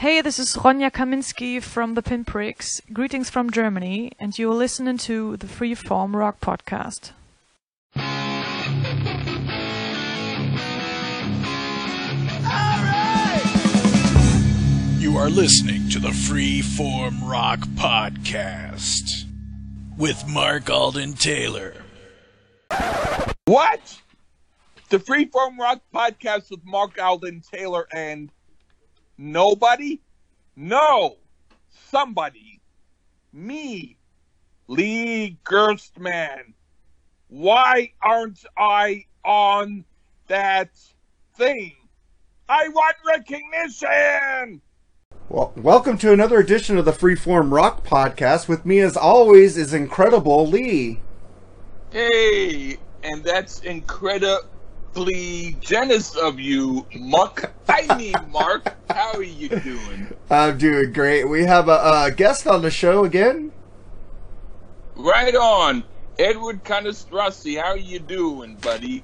Hey, this is Ronja Kaminski from the Pinpricks. Greetings from Germany, and you're listening to the Freeform Rock Podcast. You are listening to the Freeform Rock Podcast with Mark Alden Taylor. What? The Freeform Rock Podcast with Mark Alden Taylor and nobody? No, somebody. Me, Lee Gerstmann. Why aren't I on that thing? I want recognition! Well, welcome to another edition of the Freeform Rock Podcast. With me, as always, is Incredible Lee. Hey, and that's incredibly generous of you, Muck. I mean, Mark. How are you doing? I'm doing great. We have a, a guest on the show again. Right on. Edward Canestrassi, how are you doing, buddy?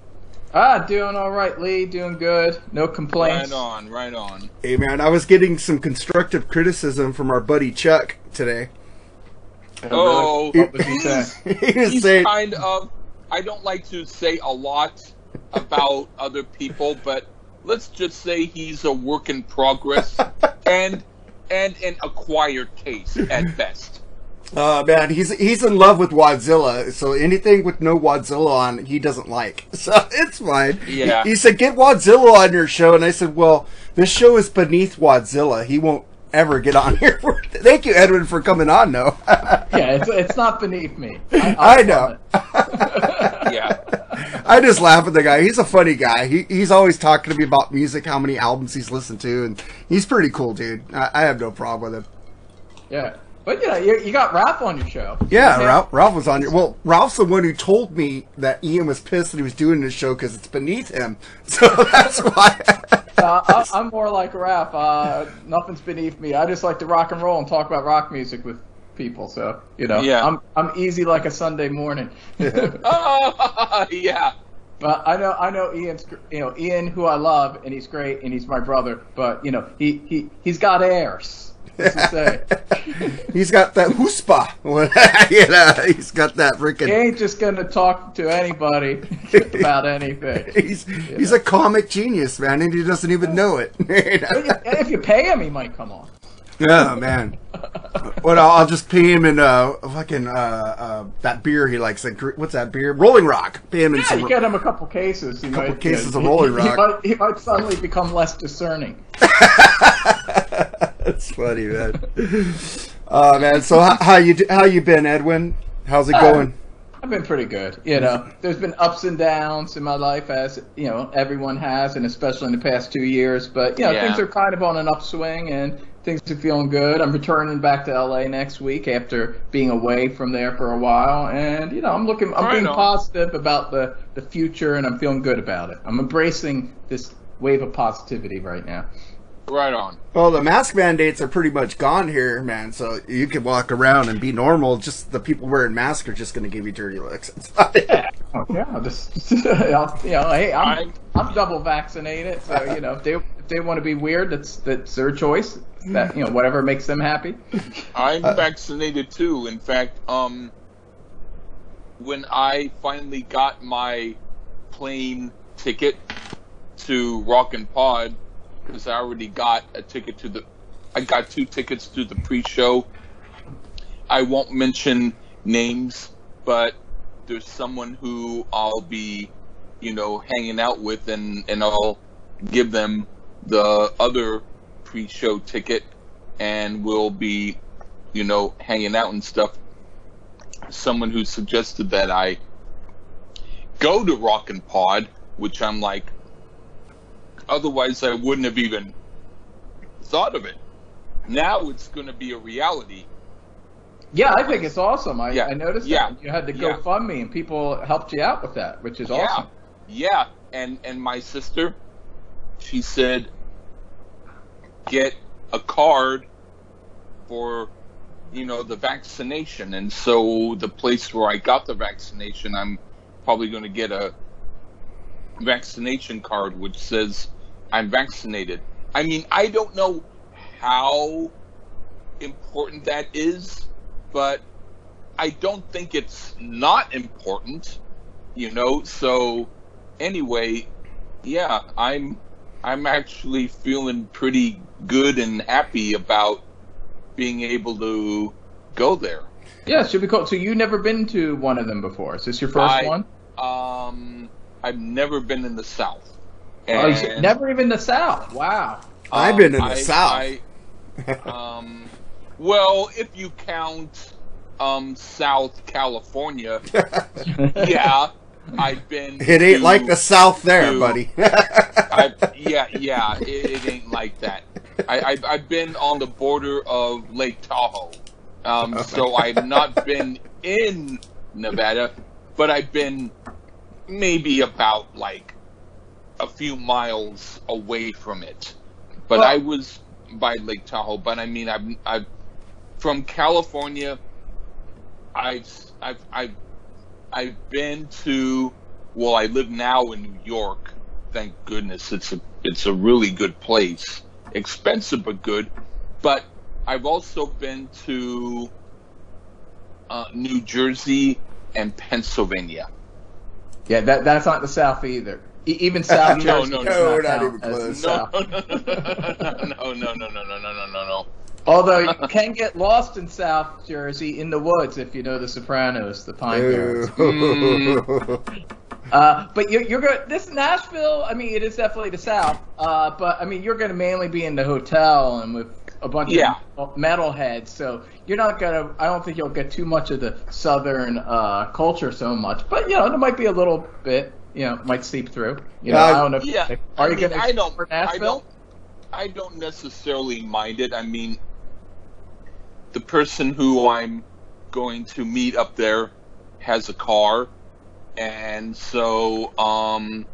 Ah, doing all right, Lee. Doing good. No complaints. Right on, right on. Hey, man, I was getting some constructive criticism from our buddy Chuck today. Oh, What was he he was he's saying, kind of. I don't like to say a lot about other people, but let's just say he's a work in progress and and an acquired taste at best. uh, man, he's he's in love with Wadzilla, so anything with no Wadzilla on, he doesn't like. So it's fine. Yeah. He, he said, "Get Wadzilla on your show," and I said, "Well, this show is beneath Wadzilla. He won't ever get on here." For Thank you, Edwin, for coming on. though. yeah, it's, it's not beneath me. I, I I'll know. Yeah, I just laugh at the guy. He's a funny guy. He, he's always talking to me about music, how many albums he's listened to, and he's pretty cool, dude. I, I have no problem with him. Yeah, but you know, you, you got Ralph on your show. Yeah, Ralph, Ralph was on your. Well, Ralph's the one who told me that Ian was pissed that he was doing this show because it's beneath him. So that's why. Uh, I, I'm more like Ralph. Uh, nothing's beneath me. I just like to rock and roll and talk about rock music with people. So you know, Yeah. I'm I'm easy like a Sunday morning. oh, yeah. But I know I know Ian's you know Ian who I love and he's great and he's my brother. But you know he he he's got airs. What's he say? he's got that huspa. you know, he's got that freaking. he ain't just gonna talk to anybody about anything. He's he's a comic genius, man, and he doesn't even know it. And if you pay him, he might come on. Oh man. What I'll, just pay him in uh fucking uh, uh that beer he likes. Like, what's that beer? Rolling Rock. Pay him in Yeah, some. you get him a couple cases. He Couple might, cases you of Rolling he- he Rock. might- He might suddenly become less discerning. That's funny, man. Oh man. So how, how you how you been, Edwin? How's it Uh, going? I've been pretty good. You know, there's been ups and downs in my life, as you know, everyone has, and especially in the past two years. But you know, Yeah. things are kind of on an upswing, and things are feeling good. I'm returning back to LA next week after being away from there for a while, and you know, I'm looking, I'm Right being on. positive about the the future, and I'm feeling good about it. I'm embracing this wave of positivity right now. Right on. Well, the mask mandates are pretty much gone here, man. So you can walk around and be normal. Just the people wearing masks are just going to give you dirty looks. It's not Oh, yeah, I'll just I'll, you know, hey, I'm I'm- I'm double vaccinated, so you know, if they if they want to be weird, that's that's their choice. That you know, whatever makes them happy. I'm vaccinated too. In fact, um, when I finally got my plane ticket to Rock and Pod, because I already got a ticket to the, I got two tickets to the pre-show. I won't mention names, but there's someone who I'll be, you know, hanging out with, and and I'll give them the other pre-show ticket, and we'll be, you know, hanging out and stuff. Someone who suggested that I go to Rock and Pod, which I'm like, otherwise I wouldn't have even thought of it. Now it's going to be a reality. Yeah, I think it's awesome. I, Yeah. I noticed Yeah. that you had the Yeah. GoFundMe and people helped you out with that, which is awesome. Yeah, yeah. And and my sister, she said, get a card for, you know, the vaccination. And so the place where I got the vaccination, I'm probably going to get a vaccination card which says I'm vaccinated. I mean, I don't know how important that is, but I don't think it's not important, you know. So anyway, yeah, I'm I'm actually feeling pretty good and happy about being able to go there. Yeah, it should be cool. So you've never been to one of them before? Is this your first I- one? Um, I've never been in the South. Oh, you never even the South. Wow. I've um, been in the I- South. I- um, well, if you count um, South California, yeah, I've been. it ain't to- like the South there, to- buddy. I, yeah, yeah, it, it ain't like that. I, I've, I've been on the border of Lake Tahoe, um, so I've not been in Nevada, but I've been maybe about like a few miles away from it. But Well- I was by Lake Tahoe. But I mean, I've, I've from California. I've, I've, I've, I've been to. Well, I live now in New York. Thank goodness, it's a it's a really good place. Expensive but good. But I've also been to uh, New Jersey and Pennsylvania. Yeah, that that's not the South either. E- even South Jersey no, does no, not not even close. No, no, no, no, no, no, no, no, no, no, no. Although you can get lost in South Jersey in the woods if you know The Sopranos, the Pine Barrens. Uh, but you're, you're going. This Nashville, I mean, it is definitely the South. Uh, but I mean, you're going to mainly be in the hotel and with a bunch Yeah. of metalheads. So you're not gonna. I don't think you'll get too much of the Southern uh, culture so much. But you know, there might be a little bit. You know, might seep through. You know, Uh, I don't know. If, Yeah, Are I you mean, going I don't, for I don't, I don't necessarily mind it. I mean, the person who I'm going to meet up there has a car, and so um,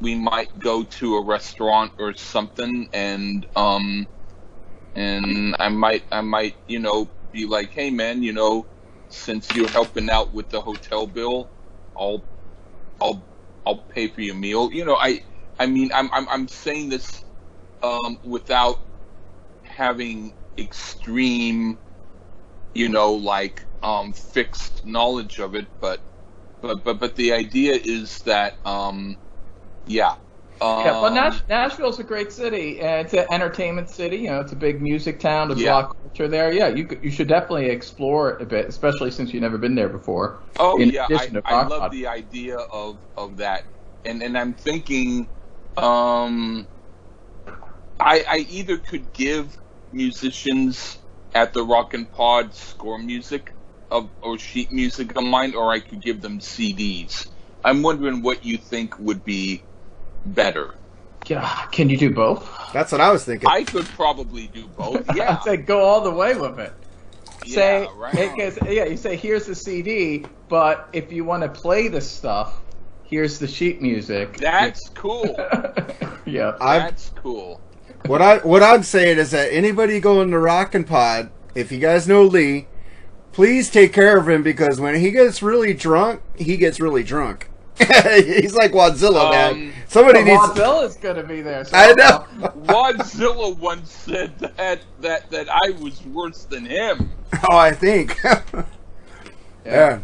we might go to a restaurant or something, and um, and I might, I might, you know, be like, hey man, you know, since you're helping out with the hotel bill, I'll, I'll I'll pay for your meal. You know, I I mean I'm I'm I'm saying this um without having extreme you know like um fixed knowledge of it, but but but but the idea is that um yeah. Um, Yeah, well, Nash- Nashville's a great city. and it's an entertainment city. You know, it's a big music town. There's Yeah. a lot of culture there. Yeah, you you should definitely explore it a bit, especially since you've never been there before. Oh in yeah, I, I love the idea of of that, and and I'm thinking, um, I I either could give musicians at the Rock and Pod score music of or sheet music of mine, or I could give them CDs. I'm wondering what you think would be better. Yeah, can you do both? That's what I was thinking. I could probably do both. Yeah, I'd say go all the way with it. Say, yeah, right. it gets- yeah, you say here's the CD, but if you want to play the stuff, here's the sheet music. That's cool. yeah. I've- That's cool. What I what I'm saying is that anybody going to Rockin' Pod, if you guys know Lee, please take care of him because when he gets really drunk, he gets really drunk. He's like Godzilla, man. Um, Somebody needs. Wadzilla's gonna be there. So I know. Wadzilla once said that that that I was worse than him. oh, I think. yeah.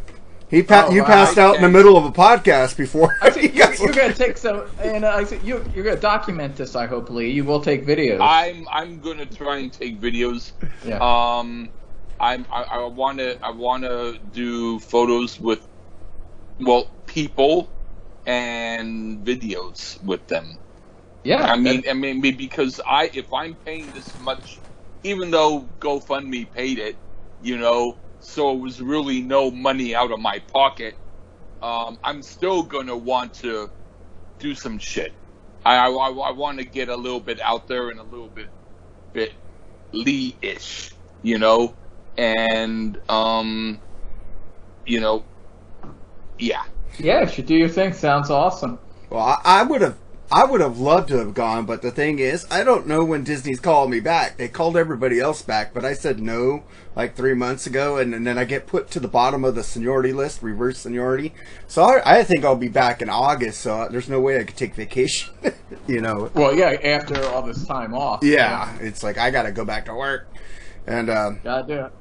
He pa- Oh, you wow. passed out in the middle of a podcast before. I think you're, you're gonna take some, and uh, I said you, you're gonna document this. I hope, Lee. You will take videos. I'm I'm gonna try and take videos. yeah. Um, I'm I, I wanna I wanna do photos with, well, people, and videos with them. yeah. I mean, I mean, because I if I'm paying this much, even though GoFundMe paid it, you know, so it was really no money out of my pocket. Um, I'm still gonna want to do some shit. I I, I want to get a little bit out there and a little bit bit Lee-ish, you know, and um, you know, yeah. Yeah. You should do your thing. Sounds awesome. Well, I- I would have, I would have loved to have gone, but the thing is, I don't know when Disney's called me back. They called everybody else back, but I said no like three months ago, and, and then I get put to the bottom of the seniority list, reverse seniority. So I, I think I'll be back in August. So there's no way I could take vacation. you know? Well, yeah, after all this time off. Yeah, it's like I got to go back to work, and uh, Gotta do it.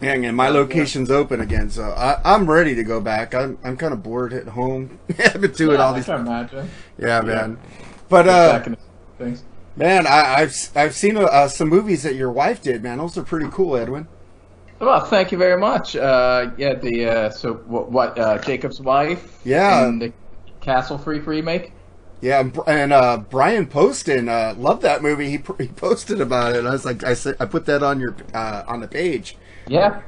And, and my location's open again. So I, I'm ready to go back. I'm I'm kind of bored at home. I've been doing Yeah, all I these. can imagine. Yeah, man. But uh, in things. Man, I, I've I've seen uh, some movies that your wife did. Man, those are pretty cool, Edwin. Well, thank you very much. Uh, yeah, the uh, so what? what uh, Jacob's wife? Yeah. And the Castle Freak remake. Yeah, and uh, Brian Poston uh, loved that movie. He, he posted about it. I was like, I said, I put that on your uh, on the page. Yeah.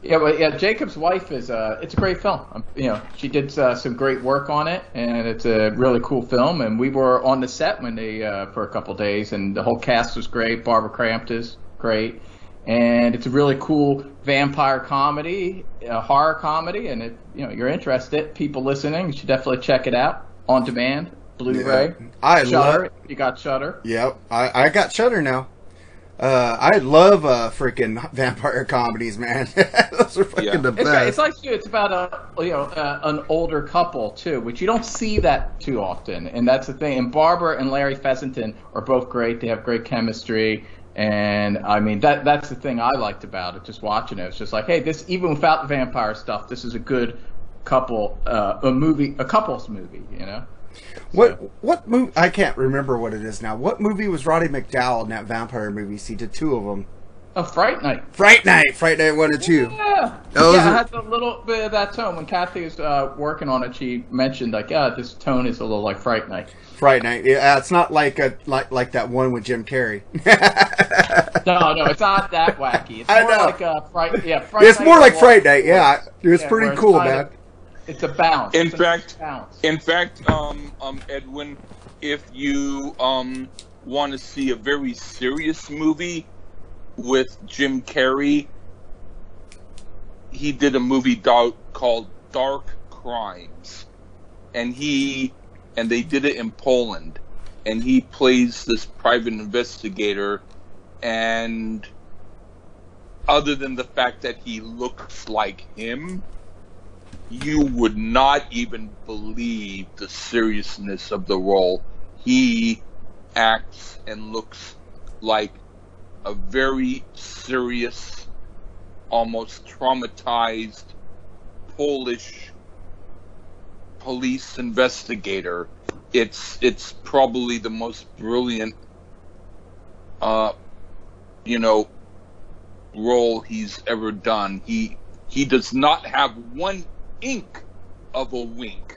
Yeah, but yeah, Jacob's wife is uh, it's a great film. Um, you know, she did uh, some great work on it, and it's a really cool film. And we were on the set when they uh, for a couple days, and the whole cast was great. Barbara Crampton is great, and it's a really cool vampire comedy, a horror comedy. And if you know you're interested, people listening, you should definitely check it out on demand, Blu-ray, Yeah. I Shutter. love- You got Shutter. Yep, I, I got Shutter now. Uh, I love uh, freaking vampire comedies, man. Those are fucking Yeah. the It's, best. it's like you. It's about a you know uh, an older couple too, which you don't see that too often, and that's the thing. And Barbara and Larry Fessenden are both great. They have great chemistry, and I mean that that's the thing I liked about it. Just watching it, it's just like, hey, this even without the vampire stuff, this is a good couple uh, a movie a couples movie, you know. What what movie? I can't remember what it is now. What movie was Roddy McDowall in that vampire movie? He did two of them. A Fright Night. Fright Night, Fright Night one and two. Yeah, Those yeah, are- it has a little bit of that tone. When Kathy was uh, working on it, she mentioned like, yeah, this tone is a little like Fright Night. Fright Night. Yeah, it's not like a like like that one with Jim Carrey. No, no, it's not that wacky. It's I more know. like a fright. Yeah, fright it's Night more like Fright Night. Yeah, it's Yeah, pretty cool, kind man. It's a bounce. In It's fact- bounce. In fact, um, um, Edwin, if you um want to see a very serious movie with Jim Carrey, he did a movie do- called Dark Crimes, and he and they did it in Poland, and he plays this private investigator, and other than the fact that he looks like him, you would not even believe the seriousness of the role. He acts and looks like a very serious, almost traumatized Polish police investigator. It's it's probably the most brilliant uh you know role he's ever done. He he does not have one ink of a wink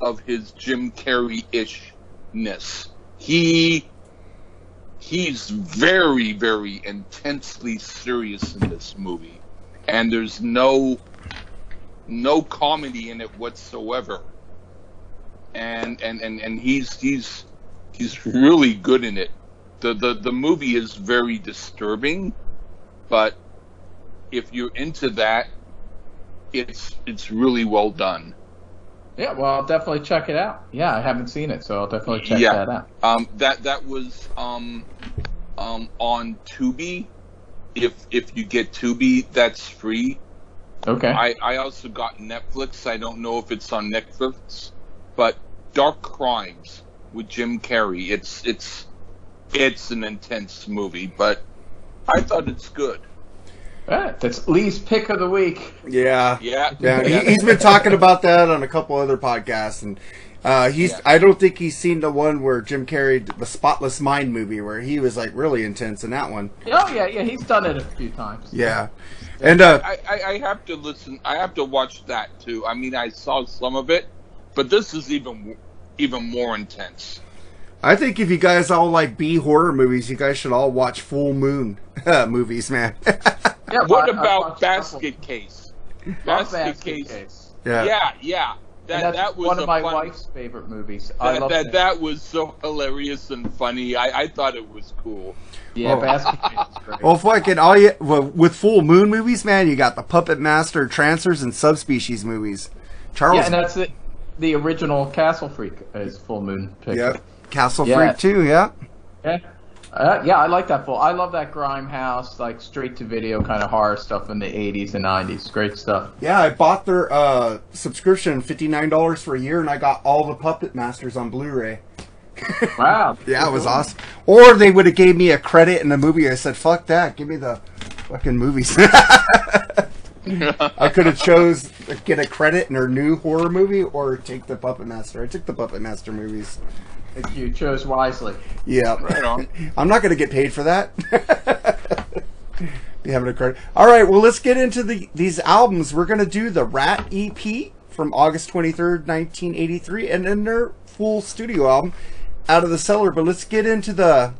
of his Jim Carrey ishness. He he's very, very intensely serious in this movie. And there's no no comedy in it whatsoever. And and, and, and he's he's he's really good in it. The, the the movie is very disturbing, but if you're into that, it's it's really well done. Yeah, well, I'll definitely check it out. Yeah, I haven't seen it, so I'll definitely check Yeah. that out. Um, that that was um, um, on Tubi. If if you get Tubi, that's free. Okay. I, I also got Netflix. I don't know if it's on Netflix, but Dark Crimes with Jim Carrey. It's it's it's an intense movie, but I thought it's good. All right, that's Lee's pick of the week. Yeah, Yeah, yeah. He, he's been talking about that on a couple other podcasts, and uh, he's. Yeah. I don't think he's seen the one where Jim Carrey, the Spotless Mind movie, where he was like really intense in that one. Oh yeah, yeah, he's done it a few times. Yeah, and uh, I, I, I have to listen. I have to watch that too. I mean, I saw some of it, but this is even even more intense. I think if you guys all like B horror movies, you guys should all watch Full Moon movies, man. Yeah, What I- I about watched a couple. Basket Case? Love Basket, Case. Case. yeah. Yeah, yeah. That that's that was one of my fun- wife's favorite movies. I That love that, that was so hilarious and funny. I, I thought it was cool. Yeah, Oh. Basket Case is great. Well, fucking all you well, with Full Moon movies, man, you got the Puppet Master, Trancers, and Subspecies movies. Charles, yeah, and that's it. the original Castle Freak is Full Moon picture. Yep. Castle Yeah. Freak too. Yeah. Yeah. Uh, yeah, I like that full. I love that grindhouse, like straight to video kind of horror stuff in the 80s and 90s. Great stuff. Yeah, I bought their uh, subscription, fifty nine dollars for a year, and I got all the Puppet Masters on Blu-ray. Wow. Yeah, it was awesome. Or they would have gave me a credit in the movie. I said, "Fuck that! Give me the fucking movies." I could have chose to get a credit in her new horror movie or take the Puppet Master. I took the Puppet Master movies. You chose wisely. Yeah, Right on. I'm not going to get paid for that. Be having a credit. All right, well, let's get into the these albums. We're going to do the Ratt EP from August 23rd, 1983, and then their full studio album, Out of the Cellar. But let's get into the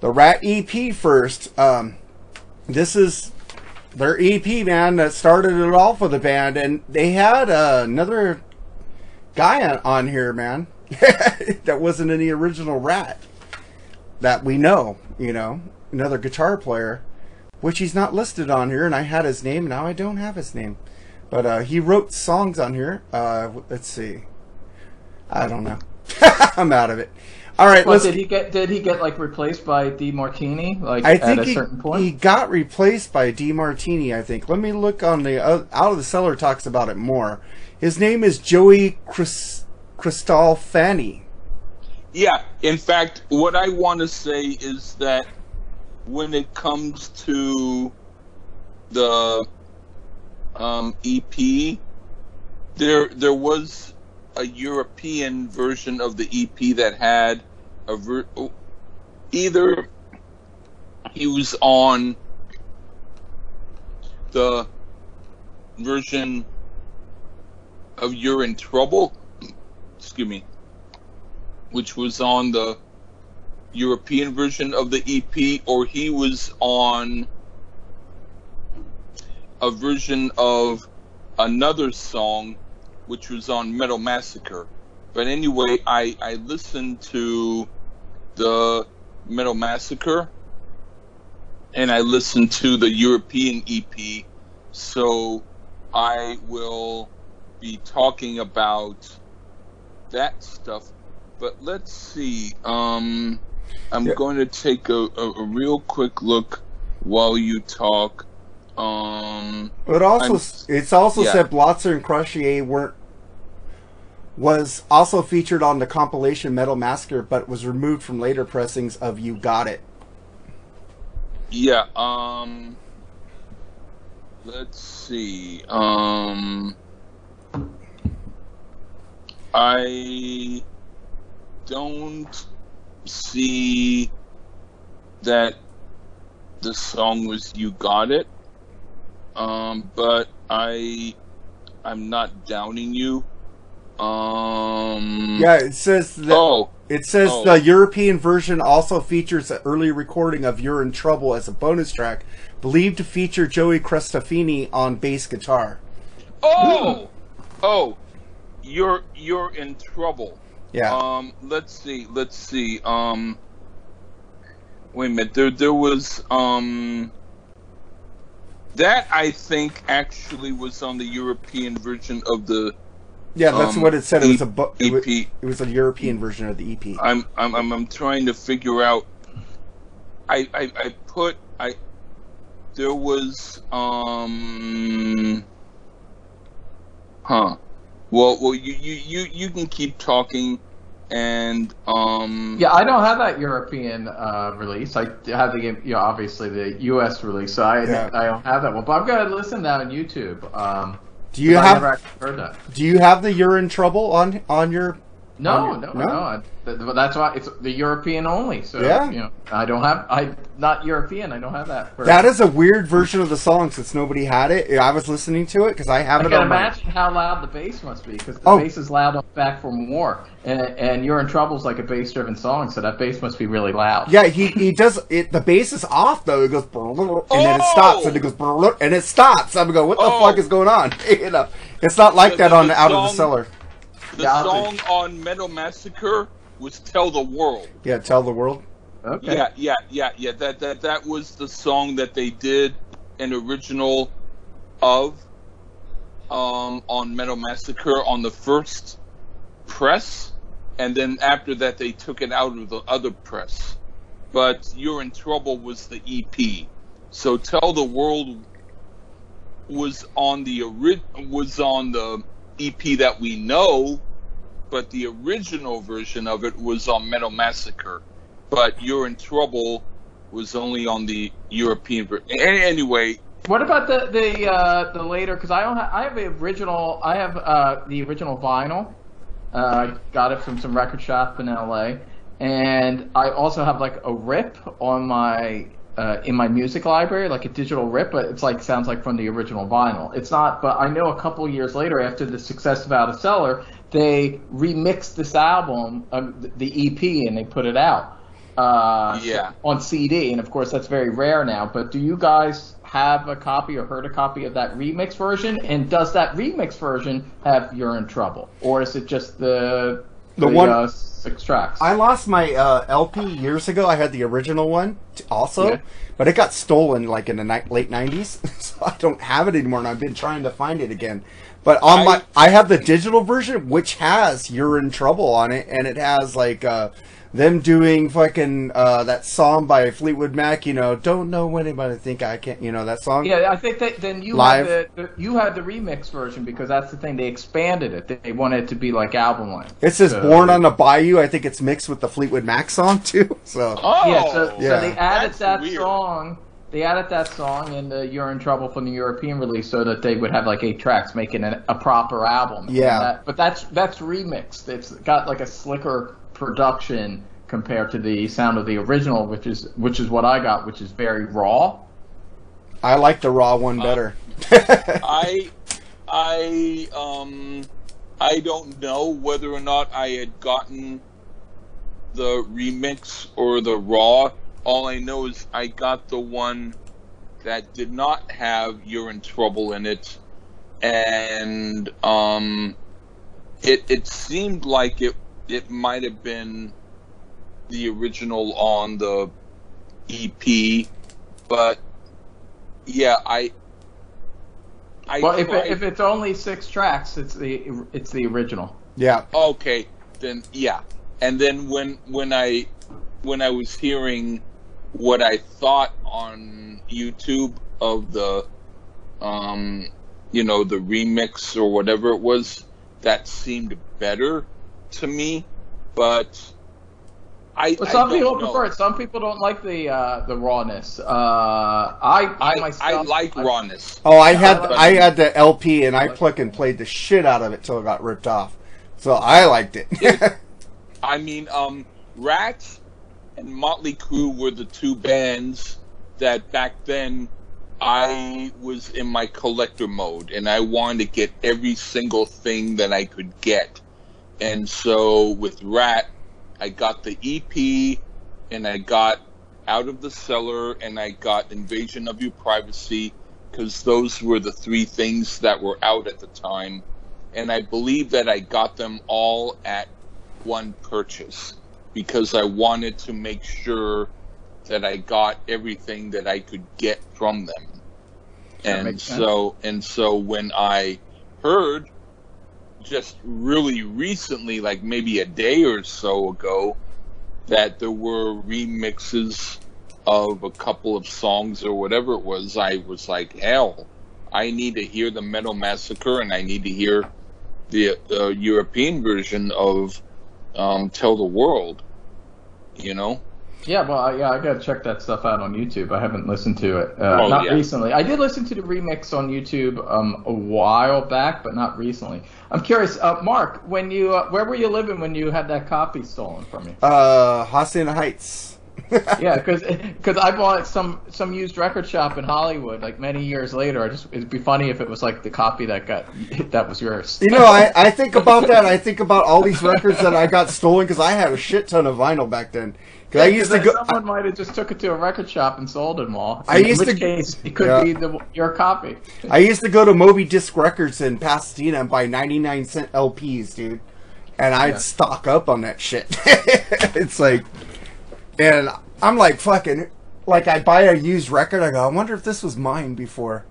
the Ratt EP first. Um, this is their EP, man, that started it all for the band, and they had uh, another guy on, on here, man, that wasn't in the original Ratt that we know, you know, another guitar player, which he's not listed on here, and I had his name, now I don't have his name. But uh, he wrote songs on here. Uh, let's see. I don't know. I'm out of it. All right, Well, let's. did he get did he get like replaced by DeMartini like I think at a he, certain point? he got replaced by DeMartini. I think. Let me look on the uh, out of the cellar. Talks about it more. His name is Joey Chris, Cristofani. Yeah, in fact, what I want to say is that when it comes to the um, EP, there there was a European version of the EP that had a ver- either he was on the version of You're in Trouble, excuse me, which was on the European version of the EP, or he was on a version of another song, which was on Metal Massacre. But anyway, I, I listened to the Metal Massacre and I listened to the European EP, so I will be talking about that stuff. But let's see. Um, I'm Yeah. going to take a, a, a real quick look while you talk. Um, It also I'm- it's also yeah. said Blotzer and Croucier weren't was also featured on the compilation Metal Massacre, but was removed from later pressings of You Got It. yeah. Um, let's see. Um, I don't see that the song was "You Got It," um, but I I'm not downing you. Um, Yeah, it says that Oh, it says oh. the European version also features an early recording of You're in Trouble as a bonus track, believed to feature Joey Cristofani on bass guitar. oh, oh! You're you're in trouble. Yeah. Um, let's see, let's see. Um, wait a minute. There, there was um, that I think actually was on the European version of the yeah, that's um, what it said. It was a E- bu- it, wa- EP. it was a European version of the E EP. I'm, I'm, I'm, I'm trying to figure out. I, I, I put I. There was um. Huh. Well, well, you, you, you, you can keep talking, and um. Yeah, I don't have that European uh, release. I have the you know obviously the U.S. release, so I Yeah. I don't have that one. But I'm gonna listen now on YouTube. Um, Do you have heard that? Do you have the You're in Trouble on on your? No, um, no, no. no? I- th- th- that's why it's the European only. So Yeah. you know, I don't have. I not European. I don't have that. For, That is a weird version of the song since nobody had it. I was listening to it because I have I it can on my. imagine how loud the bass must be because the Oh. bass is loud on Back for More, and and You're in Trouble's like a bass-driven song, so that bass must be really loud. Yeah, he, he does it. The bass is off though. It goes and then it Oh! stops and it goes and it stops. I'm going, what the Oh! fuck is going on? you know, it's not like The- that on the Out of the Cellar. The Yeah, I'll song on Metal Massacre was "Tell the World." Yeah, tell the world. Okay. Yeah, yeah, yeah, yeah. That that that was the song that they did an original of, um, on Metal Massacre on the first press, and then after that they took it out of the other press. But You're in Trouble was the EP. So Tell the World was on the ori- was on the EP that we know, but the original version of it was on Metal Massacre. But You're in Trouble was only on the European version. Anyway, What about the the uh, the later? Because I don't. Ha- I have the original. I have uh, the original vinyl. Uh, got it from some record shop in LA, and I also have like a rip on my uh, in my music library, like a digital rip, but it's like sounds like from the original vinyl. It's not, but I know a couple years later, after the success of Out of Cellar, they remixed this album, um, the EP, and they put it out. Uh, Yeah. On CD, and of course that's very rare now. But do you guys have a copy or heard a copy of that remix version? And does that remix version have "You're in Trouble," or is it just the The one- uh, six tracks? I lost my uh, LP years ago. I had the original one also, Yeah. but it got stolen like in the ni- late '90s, so I don't have it anymore. And I've been trying to find it again. But on I- my, I have the digital version, which has "You're in Trouble" on it, and it has like uh, them doing fucking uh, that song by Fleetwood Mac. You know, don't know anybody think I can't. You know that song. Yeah, I think that then you Live. had the, the you had the remix version because that's the thing they expanded it. They wanted it to be like album length. It says So- "Born on the Bayou." I think it's mixed with the Fleetwood Mac song too. So oh, yeah, so, Yeah. so they added That's that weird. song. They added that song in the "You're in Trouble" from the European release, so that they would have like eight tracks, making it a proper album. Yeah. that- but that's that's remixed. It's got like a slicker production compared to the sound of the original, which is which is what I got, which is very raw. I like the raw one better. I I um I don't know whether or not I had gotten the remix or the raw. All I know is I got the one that did not have You're in Trouble in it and um it it seemed like it it might have been the original on the EP but yeah I I Well, if tried- it, if it's only six tracks, it's the it's the original. yeah. Okay, then yeah. And then when when I when I was hearing what I thought on YouTube of the um you know the remix or whatever it was, that seemed better to me. But I, But I some don't people know. prefer it. Some people don't like the uh, the rawness. Uh, I I, I, myself I like rawness. Oh, I had but- I had the LP and I fucking played the shit out of it till it got ripped off. So I liked it. I mean, um, Rats and Motley Crue were the two bands that back then I was in my collector mode and I wanted to get every single thing that I could get. And so with Ratt, I got the EP and I got Out of the Cellar and I got Invasion of Your Privacy because those were the three things that were out at the time. And I believe that I got them all at one purchase because I wanted to make sure that I got everything that I could get from them. That and so and so when I heard just really recently, like maybe a day or so ago, that there were remixes of a couple of songs or whatever it was, I was like, hell, I need to hear the Metal Massacre and I need to hear the, the European version of um, Tell the World. You know? Yeah, well, I- yeah, I gotta check that stuff out on YouTube. I haven't listened to it, uh, Oh, not yeah. recently. I did listen to the remix on YouTube um, a while back, but not recently. I'm curious, uh, Mark, when you uh, where were you living when you had that copy stolen from you? uh, Hacienda Heights. yeah, because I bought some some used record shop in Hollywood like many years later. I just it'd be funny if it was like the copy that got that was yours. You know, I, I think about that. I think about all these records that I got stolen because I had a shit ton of vinyl back then. I used to go. Someone might have just took it to a record shop and sold them all. I in used to- case it could Yeah. be the, your copy. I used to go to Moby Disc Records in Pasadena and buy 99 cent LPs, dude. And I'd Yeah. stock up on that shit. it's like, and I'm like, fucking, like I buy a used record, I go, I wonder if this was mine before.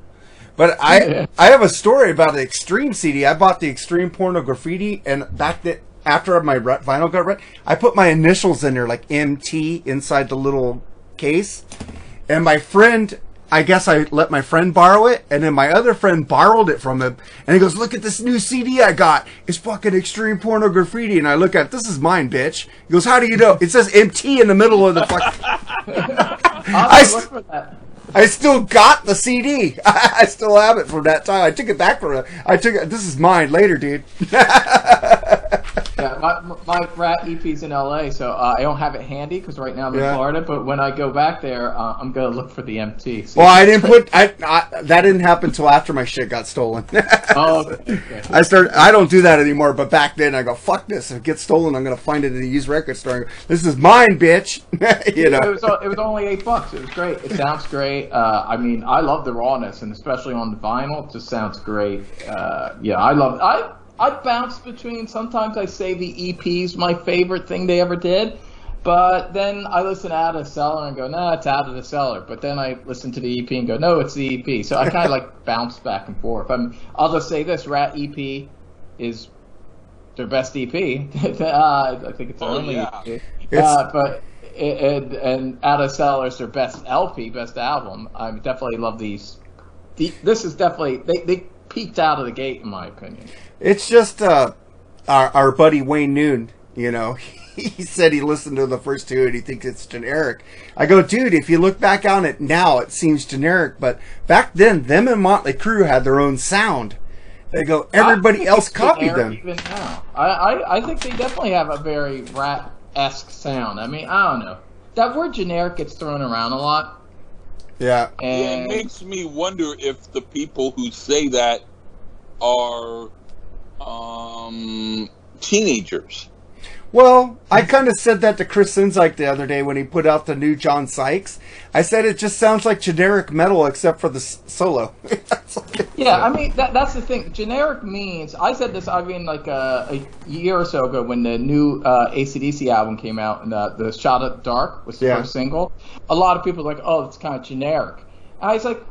But I I have a story about the Extreme CD. I bought the Extreme Porno Graffiti, and back then, after my re- vinyl got read, I put my initials in there, like MT, inside the little case. And my friend, I guess I let my friend borrow it, and then my other friend borrowed it from him, and he goes, "Look at this new CD I got. It's fucking Extreme Porno Graffiti." And I look at, it, "This is mine, bitch." He goes, "How do you know?" It says MT in the middle of the fucking. I'll I look s- for that. I still got the CD. I still have it from that time. I took it back from it. I took it. This is mine later, dude. Yeah, my, my Ratt EP's in LA, so uh, I don't have it handy because right now I'm in Florida. But when I go back there, uh, I'm gonna look for the MT. Well, I didn't put. I, I that didn't happen till after my shit got stolen. Oh, okay, okay. I start. I don't do that anymore. But back then, I go, "Fuck this! If it gets stolen, I'm gonna find it at a used record store. and go, This is mine, bitch." you It know. was it was only eight bucks. It was great. It sounds great. Uh, I mean, I love the rawness, and especially on the vinyl, it just sounds great. Uh, yeah, I love. I I bounce between. Sometimes I say the EP's my favorite thing they ever did, but then I listen out of the cellar and go, no, it's out of the cellar. But then I listen to the EP and go, no, it's the EP. So I kind of like bounce back and forth. I'm, I'll just say this: Ratt EP is their best EP. uh, I think it's their Oh, only yeah. EP. It's- Uh, but and, and Out of Cellar is their best LP, best album. I definitely love these. The, this is definitely they, they peaked out of the gate in my opinion. It's just uh, our our buddy Wayne Noon. You know, he said he listened to the first two and he thinks it's generic. I go, dude, if you look back on it now, it seems generic, but back then, them and Motley Crue had their own sound. They go, everybody else copied them. Even now, I, I I think they definitely have a very rat esque sound. I mean, I don't know. That word generic gets thrown around a lot, Yeah, Yeah, it makes me wonder if the people who say that are um, teenagers. Well, I kind of said that to Chris Sinzike the other day when he put out the new John Sykes. I said it just sounds like generic metal except for the s- solo. Yeah, I mean that, that's the thing. Generic means I said this. I mean, like uh, a year or so ago when the new uh, ACDC album came out and the, the Shot at Dark was the Yeah. first single. A lot of people were like, oh, it's kind of generic. And I was like,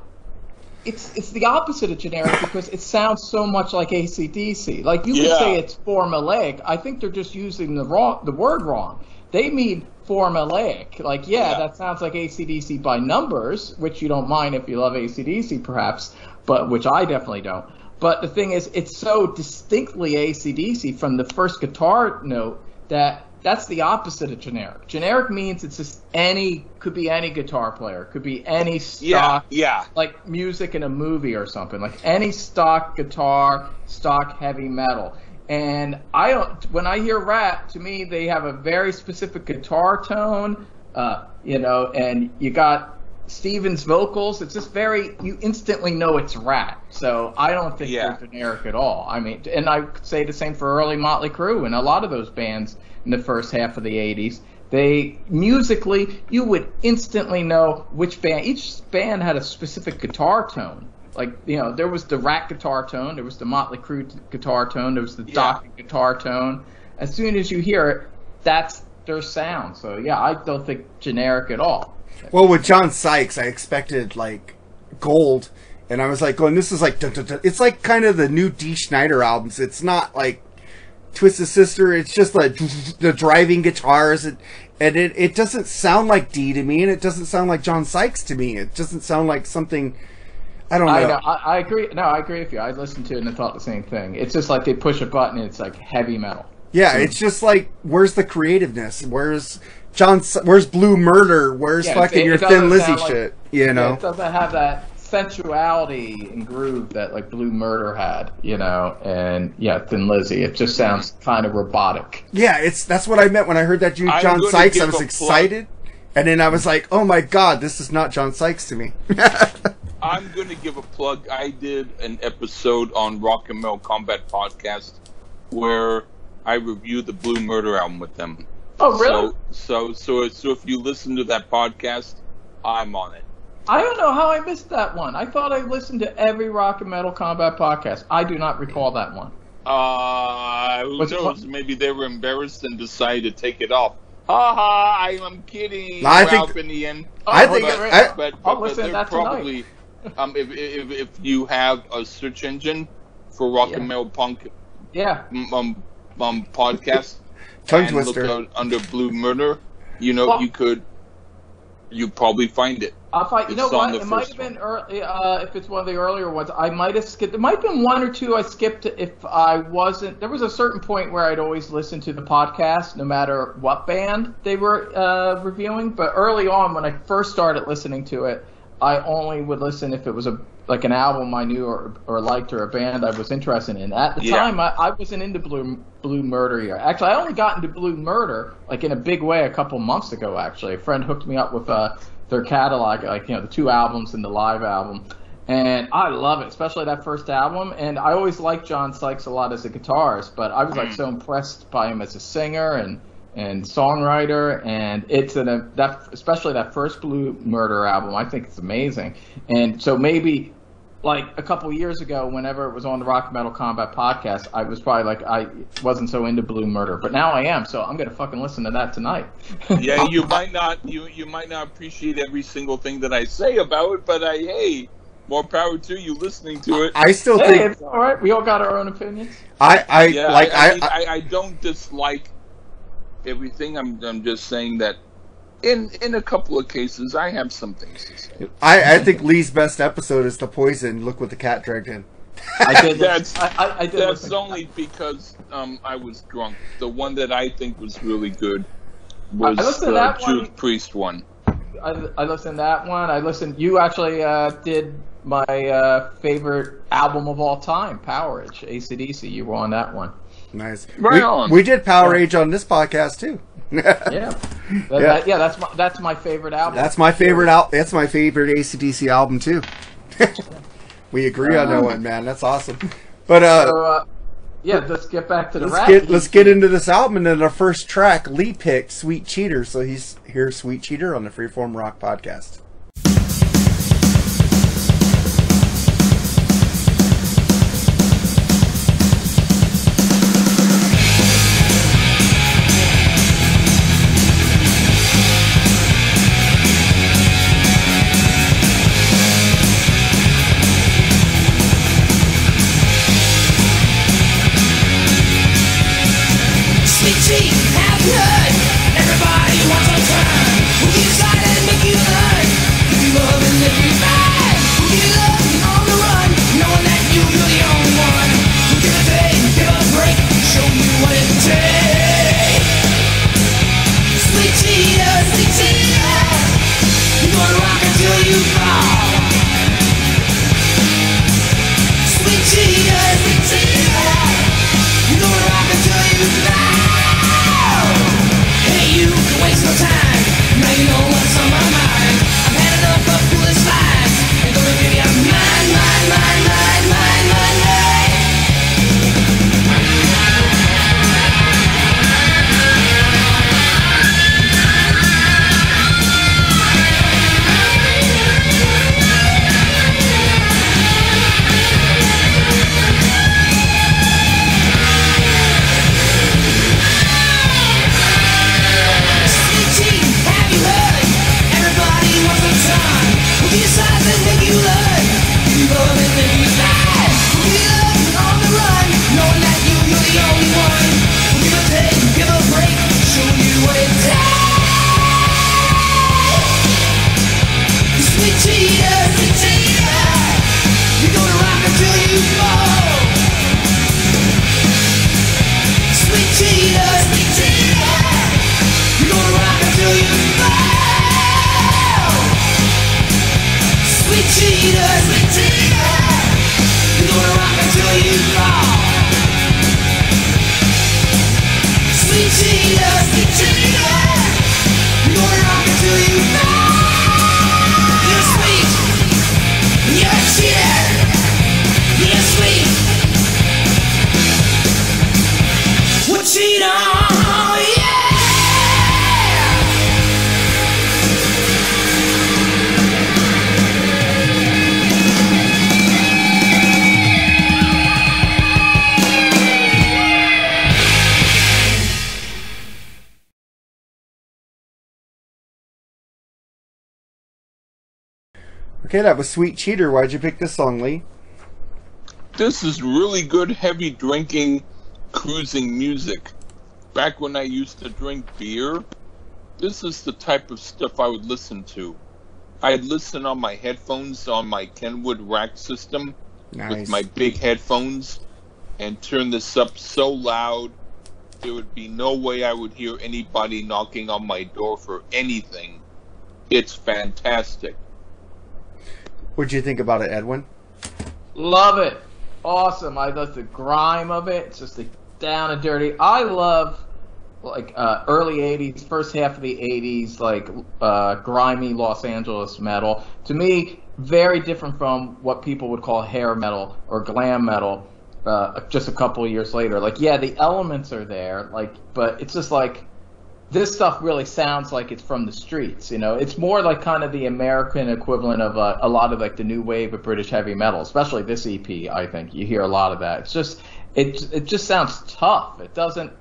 it's it's the opposite of generic because it sounds so much like ACDC. Like you Yeah. could say it's formulaic. I think they're just using the wrong the word wrong. They mean formulaic. Like, yeah, Yeah. that sounds like ACDC by numbers, which you don't mind if you love ACDC, perhaps, but which I definitely don't. But the thing is, it's so distinctly ACDC from the first guitar note that that's the opposite of generic. Generic means it's just any, could be any guitar player, could be any Yeah, stock yeah. like music in a movie or something, like any stock guitar, stock heavy metal. And I don't. When I hear Ratt, to me they have a very specific guitar tone, uh, you know, and you got Steven's vocals. It's just very. You instantly know it's Ratt. So I don't think Yeah. they're generic at all. I mean, and I could say the same for early Motley Crue and a lot of those bands in the first half of the '80s. They musically, you would instantly know which band. Each band had a specific guitar tone. Like you know, there was the Ratt guitar tone, there was the Motley Crue guitar tone, there was the Yeah. Doc guitar tone. As soon as you hear it, that's their sound. So yeah, I don't think generic at all. Well, with John Sykes, I expected like gold, and I was like, going, "This is like dun, dun, dun." it's like kind of the new Dee Snider albums. It's not like Twisted Sister. It's just like the driving guitars, and, and it it doesn't sound like D to me, and it doesn't sound like John Sykes to me. It doesn't sound like something. I don't know. I know. I, I agree. No, I agree with you. I listened to it and I thought the same thing. It's just like they push a button and it's like heavy metal. Yeah, it's just like where's the creativeness? Where's John? Where's Blue Murder? Where's Yeah, fucking it- your it Thin Lizzy like- shit? You Yeah, know? it doesn't have that sensuality and groove that like Blue Murder had, you know, and yeah, Thin Lizzy. It just sounds kind of robotic. Yeah, it's that's what I meant when I heard that you I'm John Sykes. I was a excited, and then I was like, "Oh my god, this is not John Sykes to me." I'm going to give a plug. I did an episode on Rock and Metal Combat Podcast where I reviewed the Blue Murder album with them. Oh, really? So, so, so, so if you listen to that podcast, I'm on it. I don't know how I missed that one. I thought I listened to every rock and metal combat podcast. I do not recall that one. Uh, who Was it knows? Maybe they were embarrassed and decided to take it off. Ha ha! I am kidding. I think- Ralph in the end. I Oh, think okay, I- but, but, I'll but listen to they're that tonight. probably um, if, if if you have a search engine for rock Yeah. and metal punk Yeah. um, um, um podcast, Tongue and look twister. out under Blue Murder, you know Well- you could, you probably find it. I'll find, you know It's on what? the It might have been early, uh, if it's one of the earlier ones. I might have skipped. There might have been one or two I skipped if I wasn't. There was a certain point where I'd always listen to the podcast, no matter what band they were uh, reviewing. But early on, when I first started listening to it, I only would listen if it was a like an album I knew or, or liked or a band I was interested in. At the Yeah. time, I, I wasn't into Blue Blue Murder yet. Actually, I only got into Blue Murder like in a big way a couple months ago. Actually, a friend hooked me up with uh, their catalog, like you know the two albums and the live album, and I love it, especially that first album. And I always liked John Sykes a lot as a guitarist, but I was like so impressed by him as a singer and and songwriter, and it's an a, that especially that first Blue Murder album. I think it's amazing, and so maybe like a couple years ago, whenever it was on the Rock Metal Combat podcast, I was probably like I wasn't so into Blue Murder, but now I am. So I'm gonna fucking listen to that tonight. Yeah, you might not you you might not appreciate every single thing that I say about it, but I hey, more power to you listening to it. I still hey, think it's all right. We all got our own opinions. I I Yeah, like I, I, I, mean, I, I don't dislike everything. I'm I'm just saying that in in a couple of cases I have some things to say. I I think Lee's best episode is the poison. Look what the cat dragged in. I did. That's- I, I, I did. That's listen. only because um, I was drunk. The one that I think was really good was I listened the that Jude one. Priest one. I, I listened to that one. I listened. You actually uh, did my uh, favorite album of all time, Powerage, ACDC. You were on that one. Nice. Right we, on. we did Power Yeah. Age on this podcast too. Yeah. That- Yeah. that- yeah. That's my that's my favorite album. That's my favorite al- That's my favorite ACDC album too. we agree on that one, man. That's awesome. But uh, So, uh, yeah, let's get back to the let's rap. get let's get into this album. And then our first track, Lee picked "Sweet Cheater." So he's here, "Sweet Cheater" on the Freeform Rock Podcast. Okay, that was Sweet Cheater. Why'd you pick this song, Lee? This is really good heavy drinking cruising music. Back when I used to drink beer, this is the type of stuff I would listen to. I'd listen on my headphones on my Kenwood rack system Nice. with my big headphones and turn this up so loud there would be no way I would hear anybody knocking on my door for anything. It's fantastic. What'd you think about it, Edwin? Love it. Awesome. I love the grime of it. It's just the down and dirty. I love like uh, early 80s, first half of the 80s, like uh, grimy Los Angeles metal. To me, very different from what people would call hair metal or glam metal. Uh, just a couple of years later, like yeah, the elements are there, like, but it's just like this stuff really sounds like it's from the streets. You know, it's more like kind of the American equivalent of uh, a lot of like the new wave of British heavy metal, especially this EP. I think you hear a lot of that. It's just it it just sounds tough. It doesn't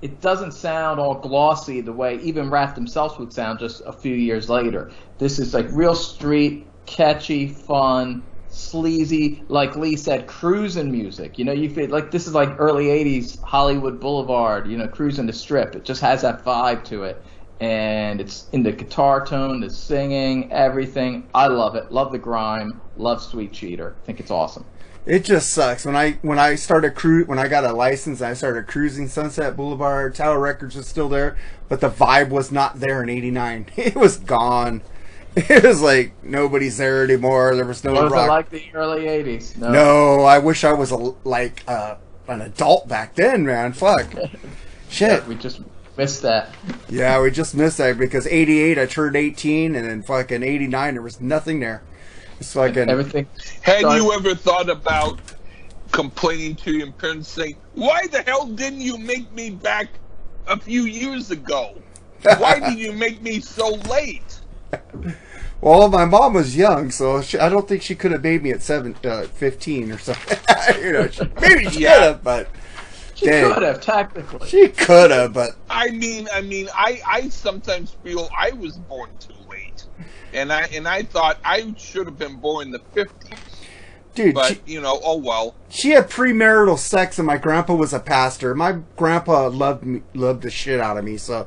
it doesn't sound all glossy the way even Ratt themselves would sound just a few years later. This is like real street, catchy, fun, sleazy, like Lee said, cruising music. You know, you feel like this is like early '80s Hollywood Boulevard. You know, cruising the strip. It just has that vibe to it, and it's in the guitar tone, the singing, everything. I love it. Love the grime. Love Sweet Cheater. I think it's awesome. It just sucks when I when I started cru when I got a license I started cruising Sunset Boulevard. Tower Records was still there, but the vibe was not there in '89. It was gone. It was like nobody's there anymore. There was no Was it rock. like the early '80s? No. no, I wish I was a, like uh, an adult back then, man. Fuck. Shit. We just missed that. Yeah, we just missed that because '88 I turned 18, and then fucking '89 there was nothing there. It's fucking Everything. Had Sorry. you ever thought about complaining to your parents saying, Why the hell didn't you make me back a few years ago? Why did you make me so late? Well, my mom was young, so she, I don't think she could have made me at seven, uh, 15 or something. you know, she, maybe she Yeah. could have, but She Dang. could have technically. she could have. But I mean, I mean, I, I sometimes feel I was born too late, and I and I thought I should have been born in the fifties. dude, But she, you know, oh well. she had premarital sex, and my grandpa was a pastor. My grandpa loved me, loved the shit out of me. So r-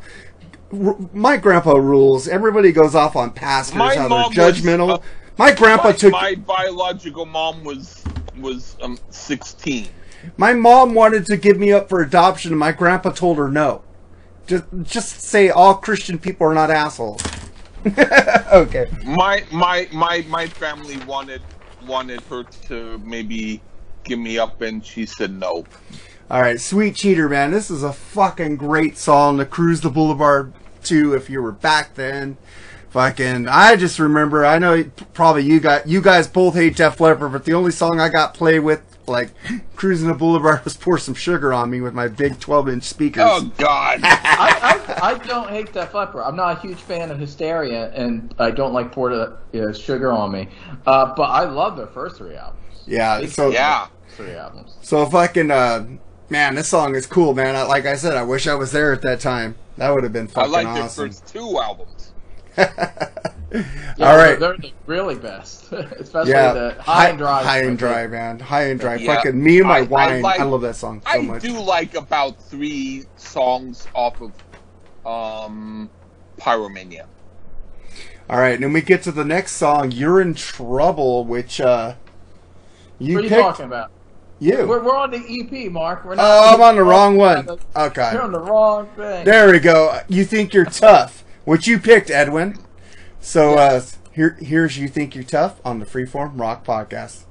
my grandpa rules. Everybody goes off on pastors, My how they're was, judgmental. uh, my grandpa my, took my biological mom was was um, sixteen. My mom wanted to give me up for adoption, and my grandpa told her no. Just, just say all Christian people are not assholes. okay. My my my my family wanted wanted her to maybe give me up, and she said no. All right, Sweet Cheater, man. This is a fucking great song to cruise the boulevard to if you were back then. Fucking, I just remember. I know probably you got you guys both hate Def Leppard, but the only song I got play with like cruising the boulevard was "Pour Some Sugar on Me" with my big 12-inch speakers. Oh God! I, I, I don't hate Def Leppard. I'm not a huge fan of Hysteria, and I don't like Porta uh, Sugar on Me. Uh, but I love their first three albums. yeah, so yeah, Three albums. So fucking uh man, this song is cool, man. I, like I said, I wish I was there at that time. That would have been fucking awesome. I fucking like awesome. their first two albums. Yeah, All right. They're, they're the really best, especially yeah, the High and Dry. high and dry, man. High and dry. Yeah. Fucking me and my I- I wine. I, like- love that song so I much. do like about three songs off of um, Pyromania. All right, and then we get to the next song. You're in trouble, which uh you What are you picked. talking about? You. We're, we're on the EP, Mark. We're not oh, I'm on the wrong one. Okay. You're on the wrong thing. There we go. You think you're tough, which you picked, Edwin. So uh here here's you think you're tough on the Freeform Rock podcast.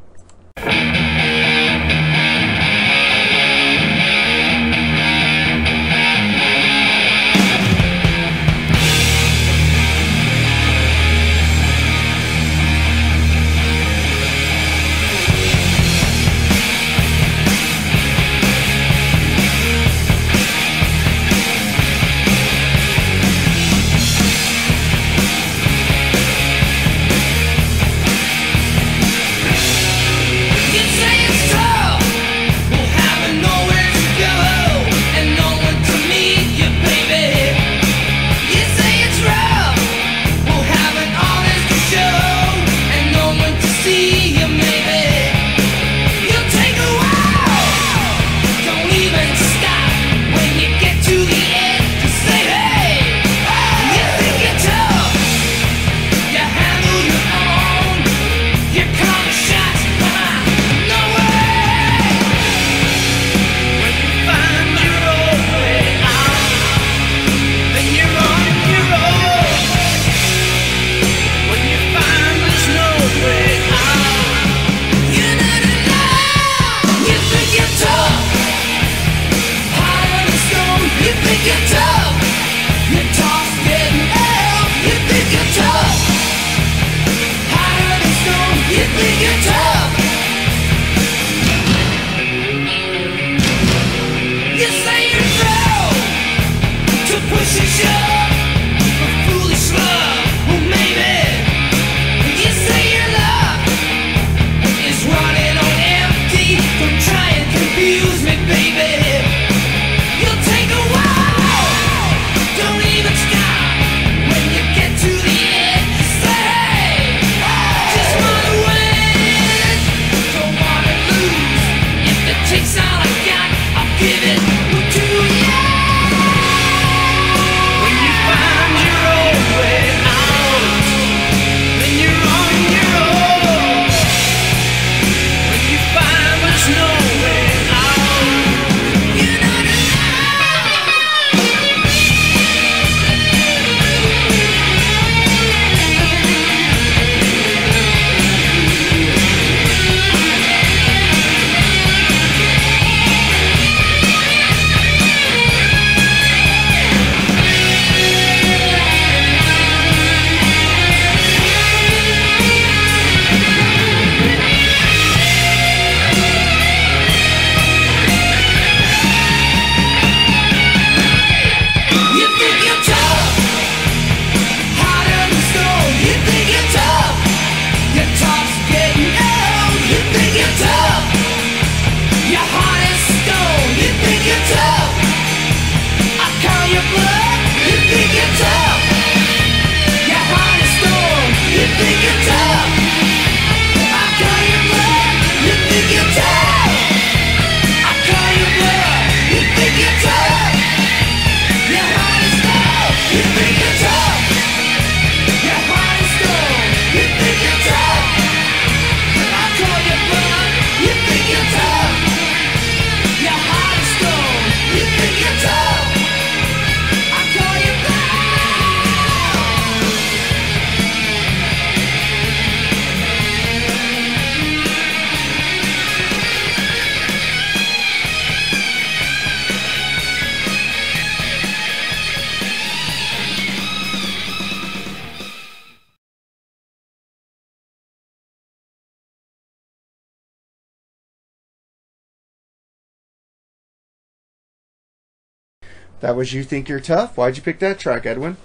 Was You Think You're Tough. Why'd you pick that track, Edwin?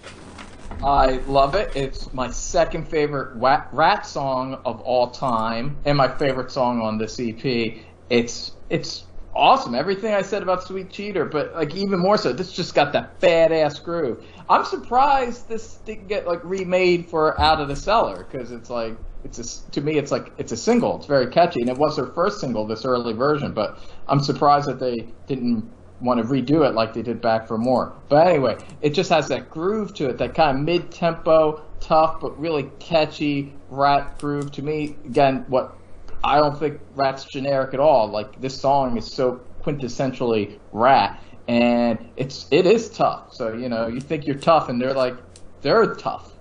I love it. It's my second favorite Ratt song of all time, and my favorite song on this EP. It's it's awesome. Everything I said about Sweet Cheater, but like even more so, this just got that badass groove. I'm surprised this didn't get like remade for Out of the Cellar because it's like it's a, to me it's like it's a single. It's very catchy, and it was their first single, this early version. But I'm surprised that they didn't want to redo it like they did back for more. But anyway, it just has that groove to it, that kind of mid-tempo, tough but really catchy Ratt groove. To me, again, what I don't think Ratt's generic at all. Like this song is so quintessentially Ratt, and it's it is tough. So you know, you think you're tough, and they're like they're tough.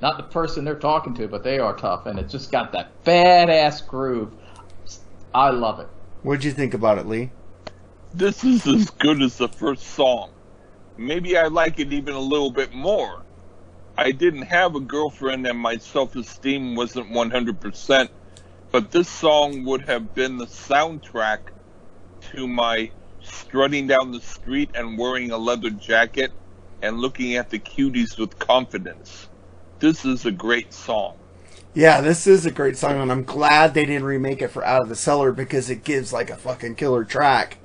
Not the person they're talking to, but they are tough, and it just got that badass groove. I love it. What'd you think about it, Lee? This is as good as the first song. Maybe I like it even a little bit more. I didn't have a girlfriend and my self esteem wasn't 100%, but this song would have been the soundtrack to my strutting down the street and wearing a leather jacket and looking at the cuties with confidence. This is a great song. Yeah, this is a great song, and I'm glad they didn't remake it for Out of the Cellar because it gives like a fucking killer track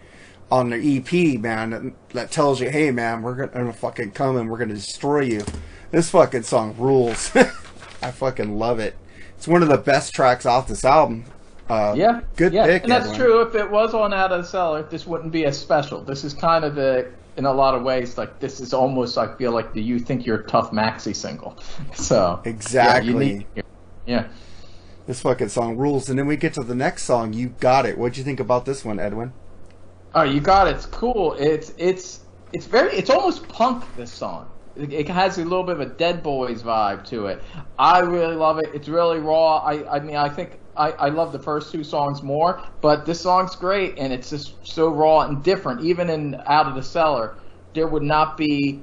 on the EP, man, that- that tells you, hey, man, we're gonna, gonna fucking come and we're gonna destroy you. This fucking song rules. I fucking love it. It's one of the best tracks off this album. Uh, Yeah, good yeah. pick. And that's Edwin. true. If it was on Out of the Cellar, this wouldn't be as special. This is kind of the, in a lot of ways, like this is almost I feel like the "You Think You're Tough" maxi single. So yeah, Exactly. Yeah. This fucking song rules. And then we get to the next song. You got it. What'd you think about this one, Edwin? Oh, you got it. It's cool. It's it's it's very. It's almost punk. This song. It, it has a little bit of a Dead Boys vibe to it. I really love it. It's really raw. I I mean I think. I, I love the first two songs more, but this song's great and it's just so raw and different. Even in Out of the Cellar, there would not be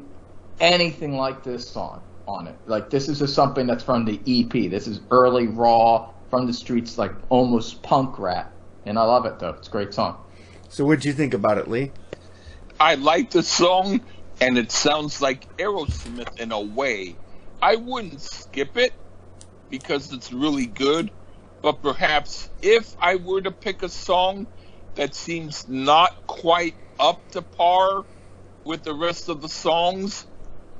anything like this song on it. Like this is just something that's from the EP. This is early raw from the streets, like almost punk rap, and I love it though. It's a great song. So what'd you think about it, Lee? I like the song, and it sounds like Aerosmith in a way. I wouldn't skip it because it's really good, but perhaps if I were to pick a song that seems not quite up to par with the rest of the songs,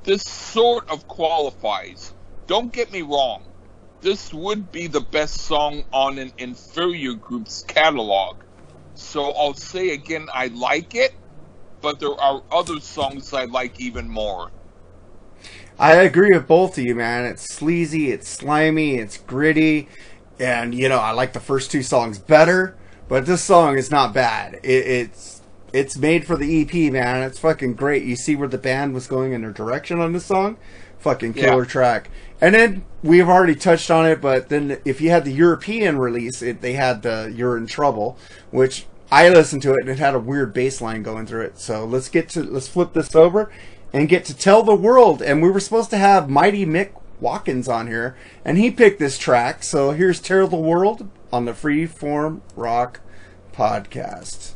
this sort of qualifies. Don't get me wrong, this would be the best song on an inferior group's catalog. So I'll say again, I like it, but there are other songs I like even more. I agree with both of you, man. It's sleazy, it's slimy, it's gritty, and you know I like the first two songs better. But this song is not bad. It, it's it's made for the EP, man. It's fucking great. You see where the band was going in their direction on this song. Fucking killer Yeah. track. And then we've already touched on it, but then if you had the European release, it, they had the "You're in Trouble," which I listened to it and it had a weird bass line going through it. So let's get to let's flip this over and get to tell the world. And we were supposed to have Mighty Mick Watkins on here, and he picked this track. So here's "Tell the World" on the Freeform Rock podcast.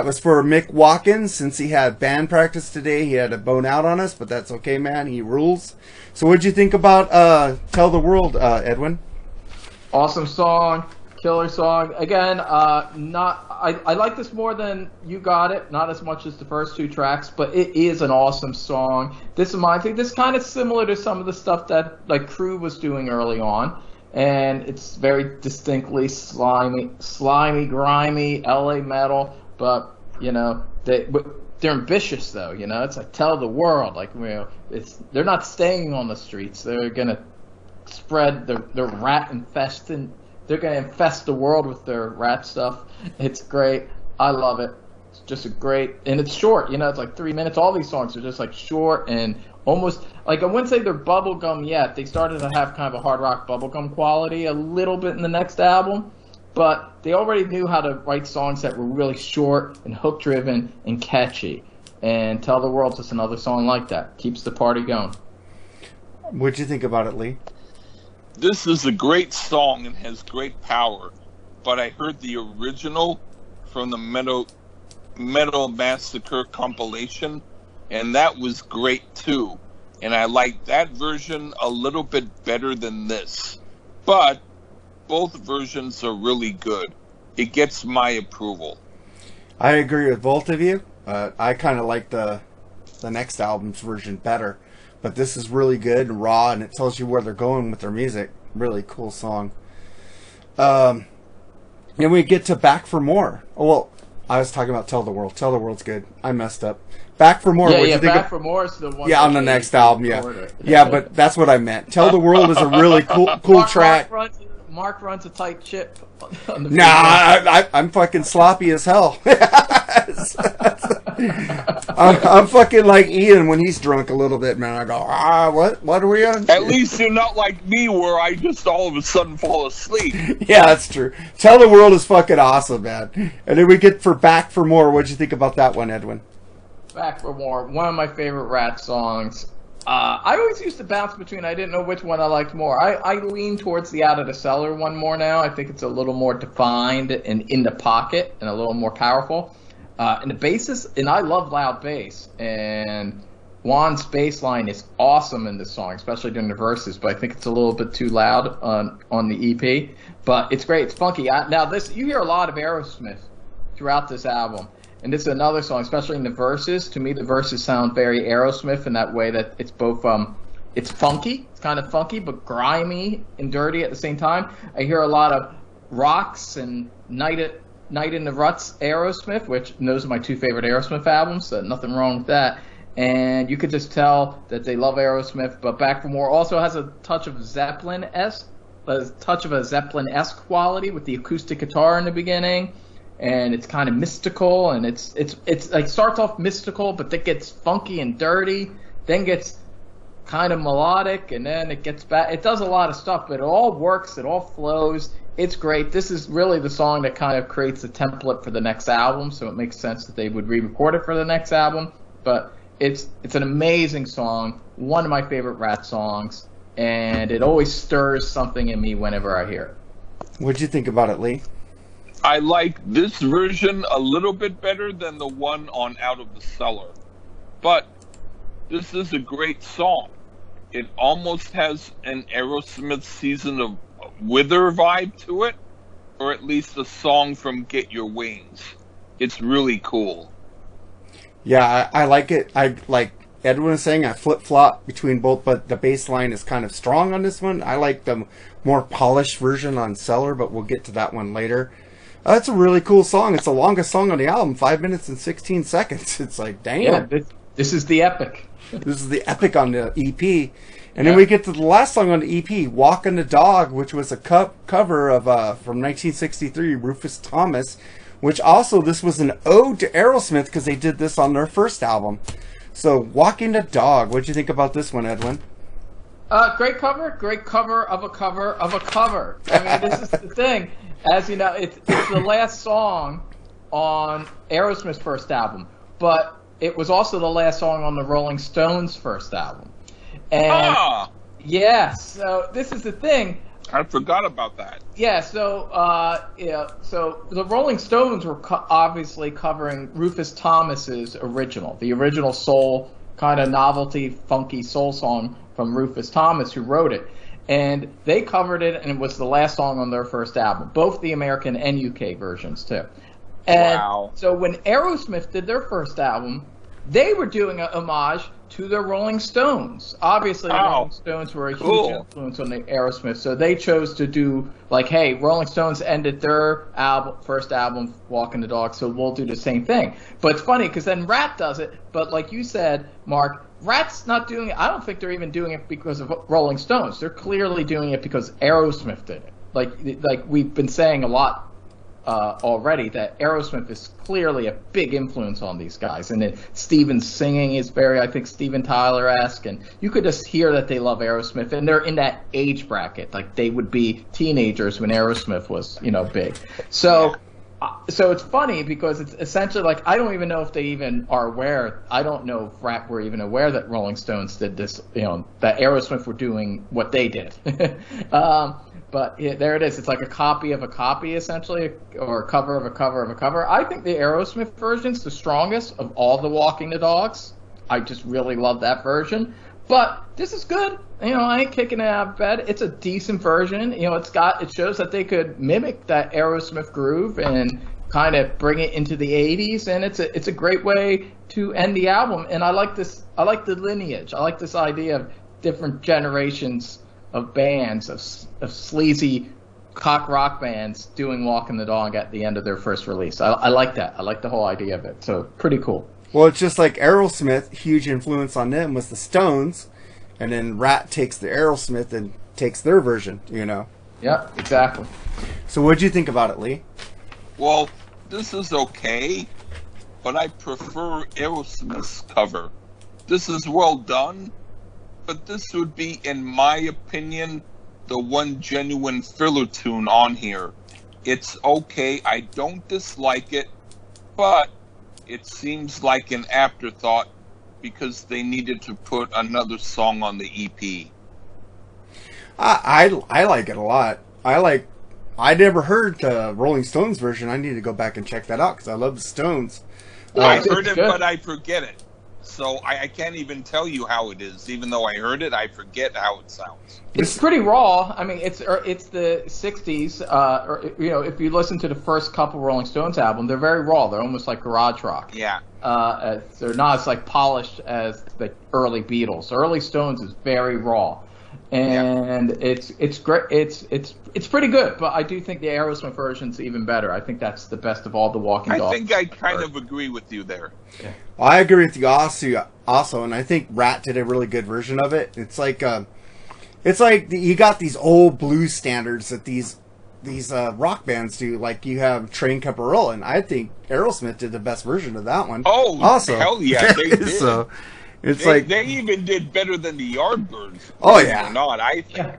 That was for Mick Watkins. Since he had band practice today, he had a bone out on us, but that's okay, man. He rules. So, what'd you think about uh, "Tell the World," uh, Edwin? Awesome song, killer song. Again, uh, not I, I like this more than You Got It, not as much as the first two tracks, but it is an awesome song. This reminds me, this is kind of similar to some of the stuff that like Crüe was doing early on, and it's very distinctly slimy, slimy, grimy LA metal, but you know they they're ambitious though, you know. It's like tell the world, like you know, it's they're not staying on the streets. They're gonna spread their, their rat infesting. They're gonna infest the world with their rat stuff. It's great. I love it. It's just a great, and it's short. You know, it's like three minutes. All these songs are just like short and almost like I wouldn't say they're bubblegum yet. They started to have kind of a hard rock bubblegum quality a little bit in the next album, but they already knew how to write songs that were really short and hook driven and catchy. And Tell the World's just another song like that. Keeps the party going. What'd you think about it, Lee? This is a great song and has great power, but I heard the original from the Metal Metal Massacre compilation, and that was great too. And I like that version a little bit better than this. But both versions are really good. It gets my approval. I agree with both of you. Uh, I kind of like the the next album's version better, but this is really good and raw, and it tells you where they're going with their music. Really cool song. Um, and we get to Back for More. Oh, well, I was talking about Tell the World. Tell the World's good. I messed up. Back for More. yeah, yeah, you think Back of- for More is the one. yeah, on the next album. Yeah, yeah, but that's what I meant. Tell the World is a really cool, cool Mark, track. Mark runs, a tight ship. On the Nah, I, I, I'm fucking sloppy as hell. I'm, I'm fucking like Ian when he's drunk a little bit, man. I go, ah, what? What are we on? At least you're not like me where I just all of a sudden fall asleep. Yeah, that's true. Tell the world is fucking awesome, man. And then we get for back for more. What'd you think about that one, Edwin? Back for More, one of my favorite Ratt songs. Uh, I always used to bounce between. I didn't know which one I liked more. I, I lean towards the Out of the Cellar one more now. I think it's a little more defined and in the pocket and a little more powerful. Uh, and the bass is, and I love loud bass. And Juan's bass line is awesome in this song, especially during the verses. But I think it's a little bit too loud on on the EP. But it's great. It's funky. I, now this, you hear a lot of Aerosmith throughout this album. And this is another song, especially in the verses. To me, the verses sound very Aerosmith in that way that it's both um, it's funky, it's kind of funky, but grimy and dirty at the same time. I hear a lot of rocks and night at night in the ruts Aerosmith, which those are my two favorite Aerosmith albums. So nothing wrong with that. And you could just tell that they love Aerosmith. But Back for More also has a touch of Zeppelin esque, a touch of a Zeppelin esque quality with the acoustic guitar in the beginning and it's kind of mystical and it's it's it's like starts off mystical but then gets funky and dirty then gets kind of melodic and then it gets back it does a lot of stuff but it all works it all flows. It's great. This is really the song that kind of creates the template for the next album so it makes sense that they would re-record it for the next album but it's it's an amazing song one of my favorite Ratt songs and it always stirs something in me whenever i hear it. What'd you think about it, Lee? I like this version a little bit better than the one on Out of the Cellar. But this is a great song. It almost has an Aerosmith season of Wither vibe to it, or at least a song from Get Your Wings. It's really cool. Yeah, I, I like it. I like Edwin was saying I flip flop between both, but the bass line is kind of strong on this one. I like the more polished version on Cellar, but we'll get to that one later. It's a really cool song. It's the longest song on the album, five minutes and sixteen seconds. It's like, damn, yeah this, this is the epic this is the epic on the EP. And then we get to the last song on the EP, "Walking the Dog," which was a co- cover of uh, from 1963, Rufus Thomas. Which also this was an ode to Aerosmith because they did this on their first album. So, "Walking the Dog." What'd you think about this one, Edwin? Uh, great cover, great cover of a cover of a cover. I mean, this is the thing. As you know, it's, it's the last song on Aerosmith's first album, but it was also the last song on the Rolling Stones' first album. And Ah! yeah, so this is the thing. I forgot about that. Yeah, so uh, yeah, so the Rolling Stones were co- obviously covering Rufus Thomas's original, the original soul kind of novelty, funky soul song from Rufus Thomas, who wrote it, and they covered it, and it was the last song on their first album, both the American and UK versions too. And Wow. so when Aerosmith did their first album, they were doing a homage to the Rolling Stones. Obviously, the Wow. Rolling Stones were a huge influence on the Aerosmith, so they chose to do like, hey, Rolling Stones ended their album, first album, Walking the Dog, so we'll do the same thing. But it's funny because then Ratt does it, but like you said, Mark, Ratt's not doing it. I don't think they're even doing it because of Rolling Stones. They're clearly doing it because Aerosmith did it. Like, like we've been saying a lot uh, already that Aerosmith is clearly a big influence on these guys, and it, Stephen's singing is very, I think, Steven Tyler-esque, and you could just hear that they love Aerosmith, and they're in that age bracket, like they would be teenagers when Aerosmith was, you know, big. So. So it's funny because it's essentially like I don't even know if they even are aware. I don't know if Ratt were even aware that Rolling Stones did this. You know that Aerosmith were doing what they did. um, but there it is. It's like a copy of a copy, essentially, or a cover of a cover of a cover. I think the Aerosmith version's the strongest of all the Walking the Dogs. I just really love that version. But this is good. You know, I ain't kicking it out of bed. It's a decent version. You know, it's got it shows that they could mimic that Aerosmith groove and kind of bring it into the 80s and it's a it's a great way to end the album and I like this I like the lineage. I like this idea of different generations of bands of of sleazy cock rock bands doing Walking the Dog at the end of their first release. I, I like that. I like the whole idea of it. So pretty cool. Well, it's just like Aerosmith, huge influence on them was the Stones, and then Ratt takes the Aerosmith and takes their version, you know. Yeah, exactly. So what'd you think about it, Lee? Well, this is okay, but I prefer Aerosmith's cover. This is well done, but this would be, in my opinion, the one genuine filler tune on here. It's okay, I don't dislike it, but it seems like an afterthought because they needed to put another song on the EP. I, I I like it a lot. I like. I never heard the Rolling Stones version. I need to go back and check that out because I love the Stones. Yeah, I heard it, good. but I forget it. So I, I can't even tell you how it is. Even though I heard it, I forget how it sounds. It's pretty raw. I mean, it's er, it's the '60s. Uh, or, you know, if you listen to the first couple Rolling Stones album, they're very raw. They're almost like garage rock. Yeah. Uh, they're not as like polished as the early Beatles. Early Stones is very raw, and it's it's great. It's it's it's pretty good. But I do think the Aerosmith version's even better. I think that's the best of all the Walking I think I kind of agree with you there. I agree with you also, also, and I think Ratt did a really good version of it. It's like, um, it's like the, you got these old blues standards that these these uh, rock bands do. Like you have Train Kept a Rollin'. I think Aerosmith did the best version of that one. Oh, also, hell yeah, they did. so it's They, like, they even did better than the Yardbirds. Oh, yeah. or not I think. Yeah.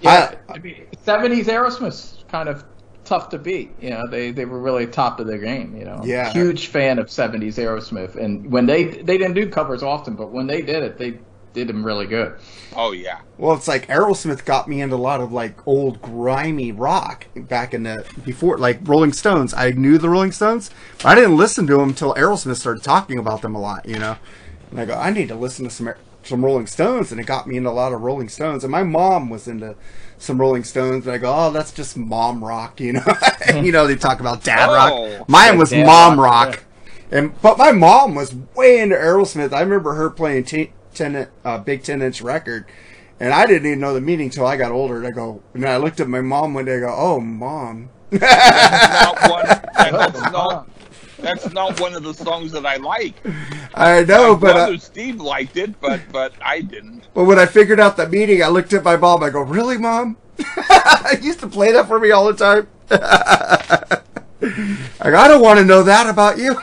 Yeah, I- I mean, 70s Aerosmith's kind of tough to beat. You know, they, they were really top of their game. You know, Yeah. Huge fan of 70s Aerosmith, and when they they didn't do covers often, but when they did it, they did them really good. Oh yeah. well, it's like Aerosmith got me into a lot of like old grimy rock back in the before, like Rolling Stones. I knew the Rolling Stones, but I didn't listen to them until Aerosmith started talking about them a lot. You know, and I go, I need to listen to some some Rolling Stones, and it got me into a lot of Rolling Stones. And my mom was into some Rolling Stones, and I go, oh, that's just mom rock. You know, you know they talk about dad Oh. rock. Mine Like was mom rock, rock. And but my mom was way into Aerosmith. I remember her playing t- ten uh, big ten inch record, and I didn't even know the meaning till I got older. And I go, and I looked at my mom one day. I go, oh, mom. Not one. That's not. That's not one of the songs that I like. I know, My but brother Steve liked it, but but I didn't. but when I figured out that meaning, I looked at my mom. I go, really, mom? I used to play that for me all the time. I go, I don't want to know that about you.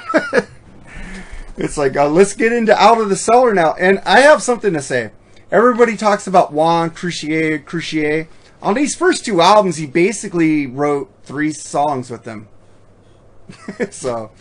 it's like, uh, let's get into Out of the Cellar now. And I have something to say. Everybody talks about Juan Croucier, Croucier. On these first two albums, he basically wrote three songs with them. so,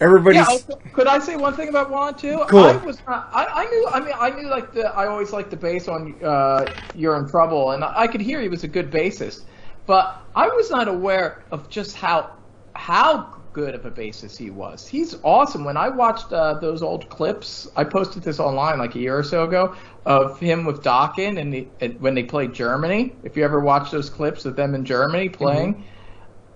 everybody. Yeah, also, could I say one thing about Juan too? Cool. I was not, I, I knew I mean I knew like the I always liked the bass on uh, You're in Trouble and I could hear he was a good bassist, but I was not aware of just how how good of a bassist he was. He's awesome. When I watched uh, those old clips, I posted this online like a year or so ago of him with Dokken and, the, and when they played Germany. If you ever watch those clips of them in Germany playing,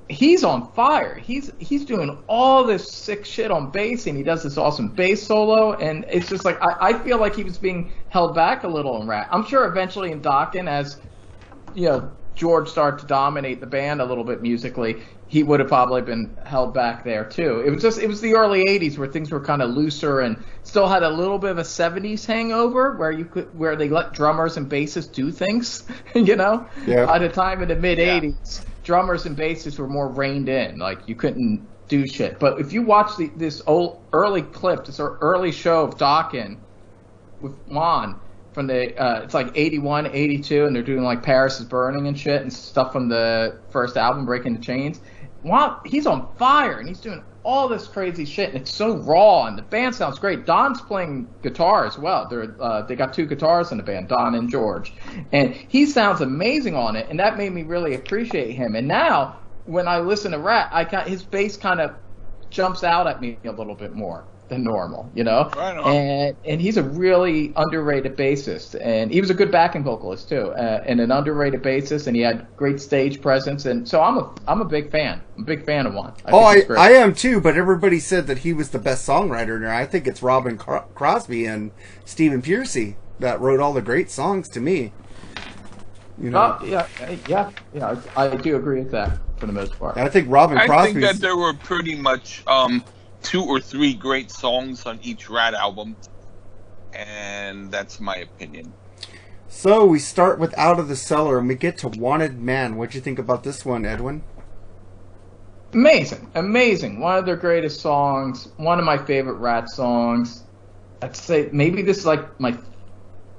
he's on fire. He's he's doing all this sick shit on bass, and he does this awesome bass solo. And it's just like I, I feel like he was being held back a little in Rat. I'm sure eventually in Dokken, as you know, George started to dominate the band a little bit musically, he would have probably been held back there too. It was just it was the early '80s where things were kind of looser and still had a little bit of a '70s hangover, where you could where they let drummers and bassists do things, you know. Yeah. At a time in the mid '80s, drummers and bassists were more reined in, like you couldn't do shit. But if you watch the, this old early clip, this early show of Dokken with Juan from the uh, it's like 81 82 and they're doing like paris is burning and shit and stuff from the first album breaking the chains Juan, he's on fire and he's doing all this crazy shit and it's so raw and the band sounds great. Don's playing guitar as well. They're uh, they got two guitars in the band don and george. And he sounds amazing on it and that made me really appreciate him. And now when i listen to Ratt i got his bass kind of jumps out at me a little bit more than normal, you know. Right on. And and he's a really underrated bassist, and he was a good backing vocalist too, uh, and an underrated bassist, and he had great stage presence, and so I'm a I'm a big fan. I'm a big fan of one. Oh, I. I am too, but everybody said that he was the best songwriter, and I think it's Robin Cro- Crosby and Stephen Pearcy that wrote all the great songs to me. You know, Oh, yeah, uh, yeah, yeah. I, I do agree with that for the most part. I think Robin Crosby. I think that there were pretty much um, two or three great songs on each Ratt album, and that's my opinion. So we start with Out of the Cellar, and we get to Wanted Man. What'd you think about this one, Edwin? Amazing, amazing. One of their greatest songs. One of my favorite Ratt songs. I'd say maybe this is like my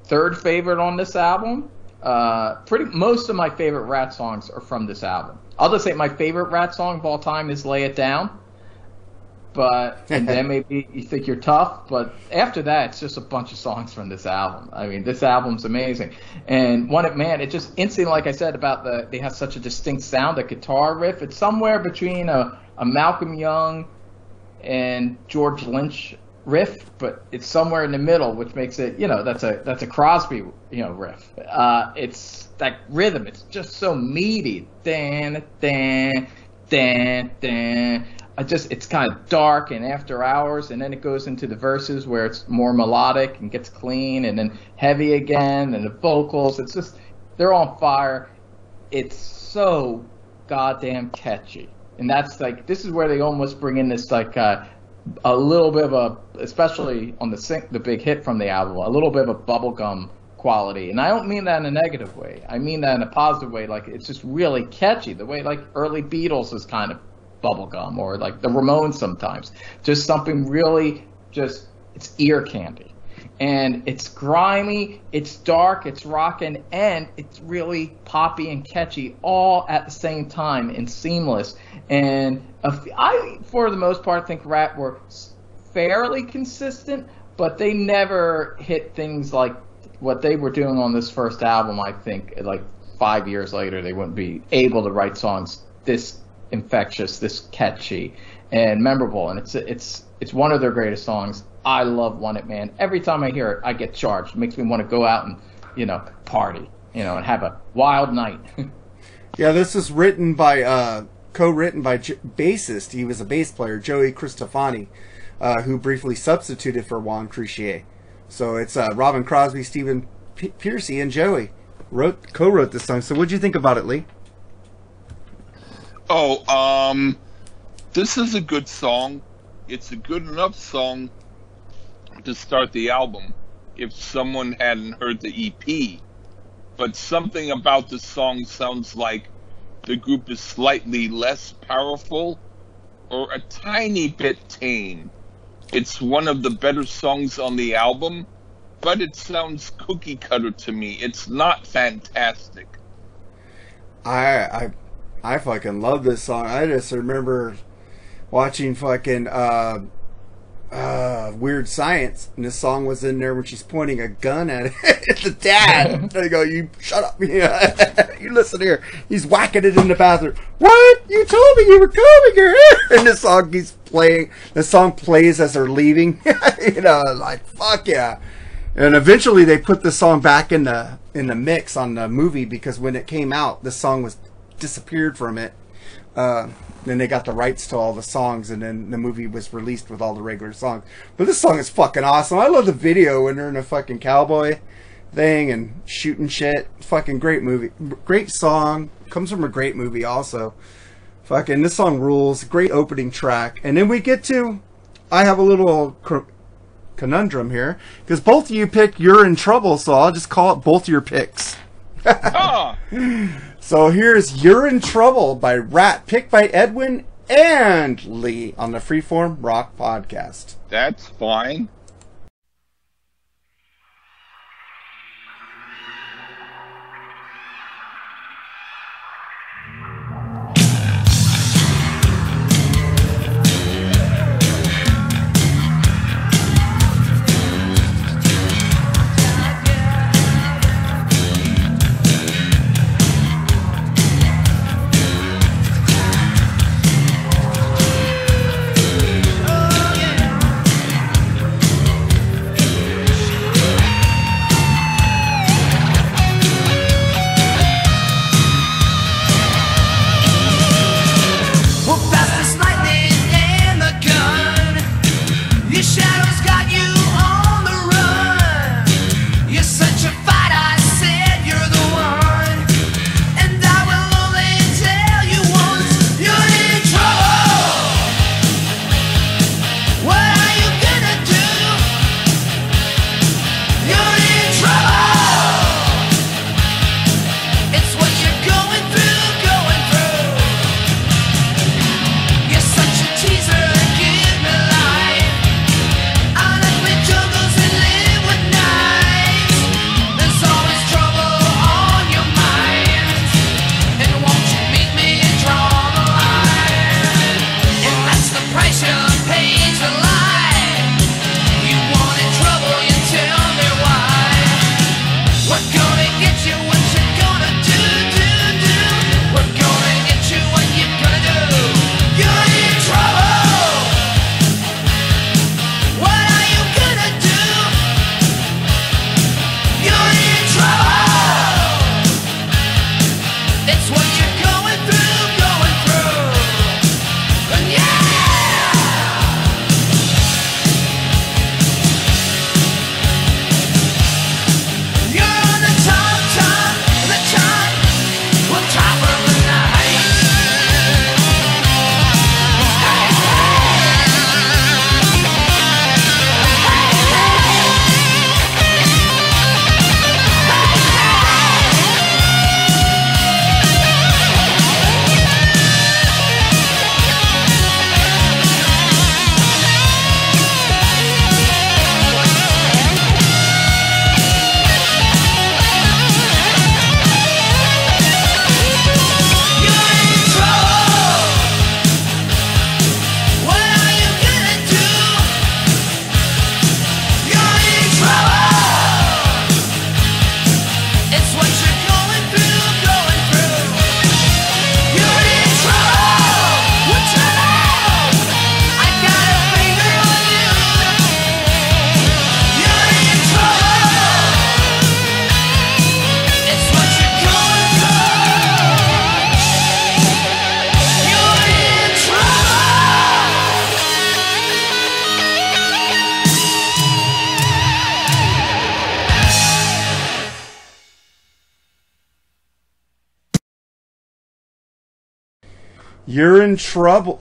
third favorite on this album. Uh, pretty most of my favorite Ratt songs are from this album. I'll just say my favorite Ratt song of all time is "Lay It Down." But and then maybe you think you're tough, but after that, it's just a bunch of songs from this album. I mean, this album's amazing. And one it man, it just instantly, like I said about the, they have such a distinct sound. The guitar riff, it's somewhere between a, a Malcolm Young and George Lynch riff, but it's somewhere in the middle, which makes it, you know, that's a that's a Crosby, you know, riff. Uh, it's that rhythm. It's just so meaty. Dan, dan, dan, dan. I just it's kind of dark and after hours, and then it goes into the verses where it's more melodic and gets clean, and then heavy again, and the vocals. It's just they're on fire. It's so goddamn catchy, and that's like this is where they almost bring in this like uh, a little bit of a, especially on the sing, the big hit from the album, a little bit of a bubblegum quality. And I don't mean that in a negative way. I mean that in a positive way. Like it's just really catchy. The way like early Beatles is kind of bubblegum or like the Ramones sometimes. Just something really just it's ear candy. And it's grimy, it's dark, it's rockin', and it's really poppy and catchy all at the same time and seamless. And I, for the most part, think Ratt were fairly consistent, but they never hit things like what they were doing on this first album. I think like five years later, they wouldn't be able to write songs this infectious, this catchy, and memorable. And it's it's it's one of their greatest songs. I love "Wanted Man." Every time I hear it, I get charged. It makes me want to go out and you know party, you know, and have a wild night. Yeah, this is written by, uh, co-written by J- bassist. He was a bass player, Joey Cristofani, uh, who briefly substituted for Juan Croucier. So it's uh, Robin Crosby, Stephen P- Pearcy, and Joey wrote co-wrote this song. So what do you think about it, Lee? Oh, um, this is a good song. It's a good enough song to start the album if someone hadn't heard the EP. But something about the song sounds like the group is slightly less powerful or a tiny bit tame. It's one of the better songs on the album, but it sounds cookie cutter to me. It's not fantastic. I I I fucking love this song. I just remember watching fucking uh, uh, Weird Science, and this song was in there when she's pointing a gun at, it. at the dad. they go, "You shut up! you listen here." He's whacking it in the bathroom. What? You told me you were coming here. and the song keeps playing. The song plays as they're leaving. you know, like fuck yeah. And eventually, they put the song back in the in the mix on the movie because when it came out, the song was disappeared from it. Uh, then they got the rights to all the songs, and then the movie was released with all the regular songs. But this song is fucking awesome. I love the video when they're in a fucking cowboy thing and shooting shit. Fucking great movie, great song. Comes from a great movie also. Fucking this song rules. Great opening track, and then we get to. I have a little conundrum here because both of you pick "You're in Trouble," so I'll just call it both your picks. Ah, So here's You're in Trouble by Ratt, picked by Edwin and Lee on the Freeform Rock Podcast. that's fine.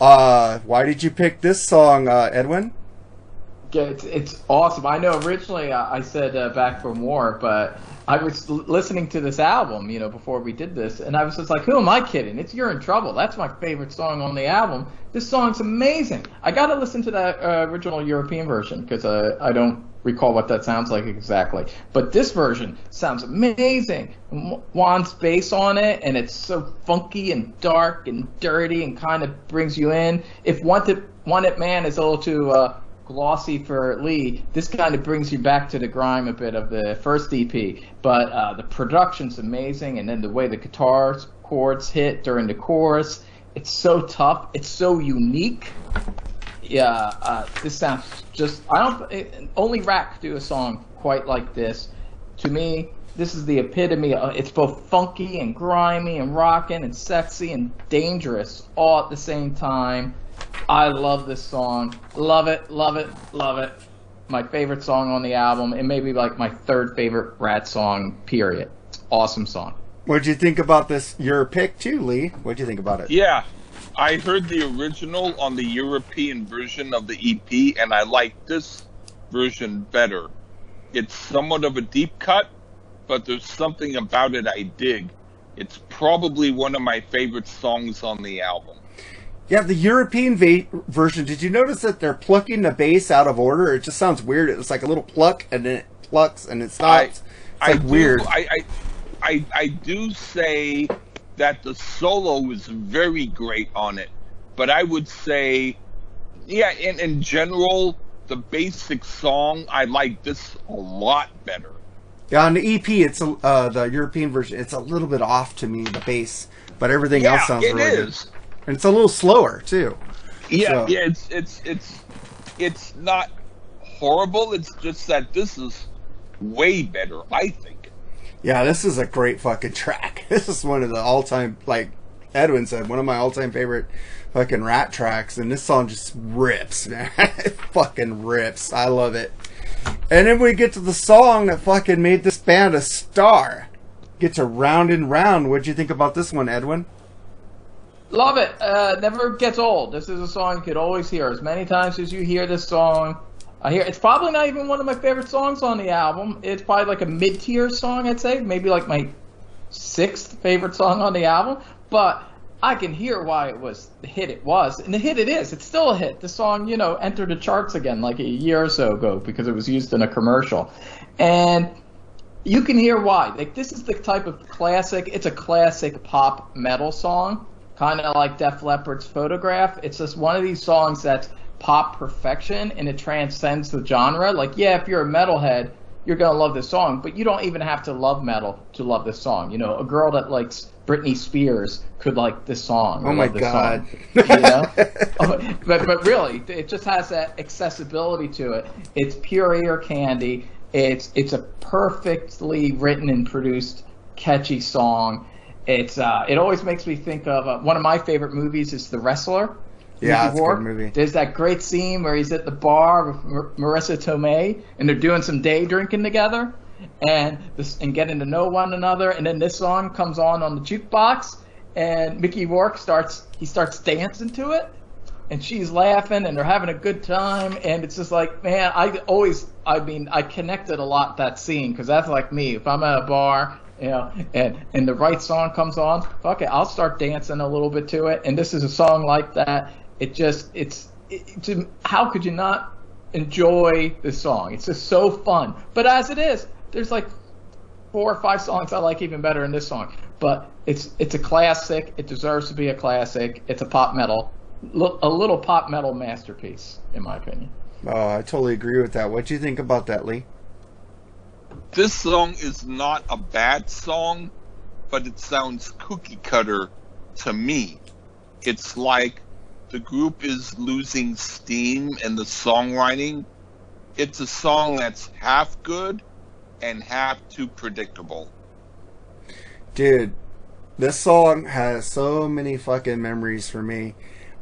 Uh, why did you pick this song, uh, Edwin? Yeah, it's, it's awesome. I know originally uh, I said uh, Back for More, but I was l- listening to this album, you know, before we did this, and I was just like, who am I kidding? It's You're in Trouble. That's my favorite song on the album. This song's amazing. I got to listen to that uh, original European version because uh, I don't recall what that sounds like exactly. But this version sounds amazing. Juan's bass on it, and it's so funky and dark and dirty and kind of brings you in. If Wanted, Wanted Man is a little too uh, glossy for Lee. This kind of brings you back to the grime a bit of the first EP, but uh, the production's amazing, and then the way the guitar chords hit during the chorus, it's so tough. It's so unique. Yeah, uh, this sounds just. I don't. It, only Ratt could do a song quite like this. To me, this is the epitome. Of, it's both funky and grimy and rocking and sexy and dangerous all at the same time. I love this song. Love it, love it, love it. My favorite song on the album, It may be like my third favorite Ratt song. Period. Awesome song. What'd you think about this? Your pick too, Lee. What'd you think about it? Yeah, I heard the original on the European version of the EP, and I like this version better. It's somewhat of a deep cut, but there's something about it I dig. It's probably one of my favorite songs on the album. Yeah, the European va- version. Did you notice that they're plucking the bass out of order? It just sounds weird. It's like a little pluck, and then it plucks, and it stops. I, it's like I weird. Do, I, I, I, I do say that the solo is very great on it, but I would say, yeah, in, in general, the basic song, I like this a lot better. Yeah, on the EP, it's a, uh, the European version. It's a little bit off to me, the bass, but everything Yeah, else sounds it really is. good. And it's a little slower too. Yeah, So- yeah, it's it's it's it's not horrible. It's just that this is way better, I think. Yeah, this is a great fucking track. This is one of the all-time, like Edwin said, one of my all-time favorite fucking Ratt tracks, and this song just rips, man. it fucking rips. I love it. And then we get to the song that fucking made this band a star. Get to round and round. What'd you think about this one, Edwin? Love it. Uh, never gets old. This is a song you could always hear as many times as you hear this song. I hear it's probably not even one of my favorite songs on the album. It's probably like a mid-tier song, I'd say, maybe like my sixth favorite song on the album. But I can hear why it was the hit it was, and the hit it is. It's still a hit. The song, you know, entered the charts again like a year or so ago because it was used in a commercial, and you can hear why. Like this is the type of classic. It's a classic pop metal song, kind of like Def Leppard's "Photograph." It's just one of these songs that's pop perfection and it transcends the genre. Like, yeah, if you're a metalhead, you're gonna love this song, but you don't even have to love metal to love this song. You know, a girl that likes Britney Spears could like this song. Oh my God. song, you know, Oh, but but really, it just has that accessibility to it. It's pure ear candy. It's it's a perfectly written and produced catchy song. It's uh, it always makes me think of uh, one of my favorite movies is The Wrestler. Yeah, Mickey it's a good movie. There's that great scene where he's at the bar with Mar- Marisa Tomei and they're doing some day drinking together and this and getting to know one another. And then this song comes on on the jukebox and Mickey Rourke starts he starts dancing to it and she's laughing and they're having a good time and it's just like man I always I mean I connected a lot that scene because that's like me if I'm at a bar you know and and the right song comes on fuck it I'll start dancing a little bit to it and this is a song like that it just it's it, to, how could you not enjoy this song it's just so fun but as it is there's like four or five songs I like even better than this song. But it's it's a classic. It deserves to be a classic. It's a pop metal, a little pop metal masterpiece, in my opinion. Oh, I totally agree with that. What do you think about that, Lee? This song is not a bad song, but it sounds cookie cutter to me. It's like the group is losing steam in the songwriting. It's a song that's half good and half too predictable. Dude, this song has so many fucking memories for me.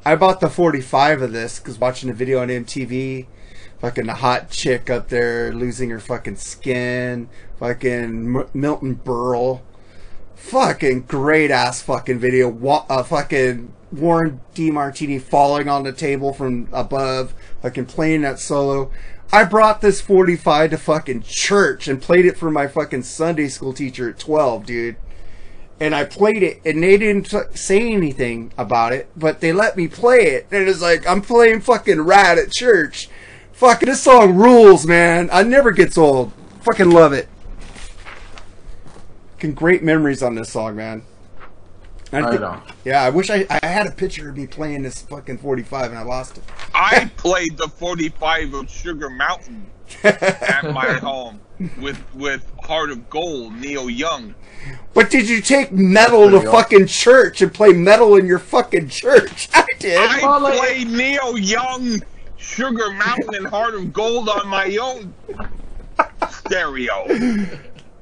I bought the 45 of this because watching the video on MTV, fucking the hot chick up there losing her fucking skin, fucking M- Milton Berle, fucking great ass fucking video. Wa- uh, fucking Warren DeMartini falling on the table from above, fucking playing that solo. I brought this 45 to fucking church and played it for my fucking Sunday school teacher at 12, dude and I played it, and they didn't say anything about it, but they let me play it, and it's like I'm playing fucking Ratt at church. Fucking this song rules, man. I never gets old. Fucking love it. Fucking great memories on this song, man. I I think- Yeah, I wish I, I had a picture of me playing this fucking 45 and I lost it. I played the 45 of Sugar Mountain at my home with with Heart of Gold, Neil Young. But did you take metal to awesome. fucking church and play metal in your fucking church? I did. I Well, played Neil Young, Sugar Mountain, and Heart of Gold on my own stereo.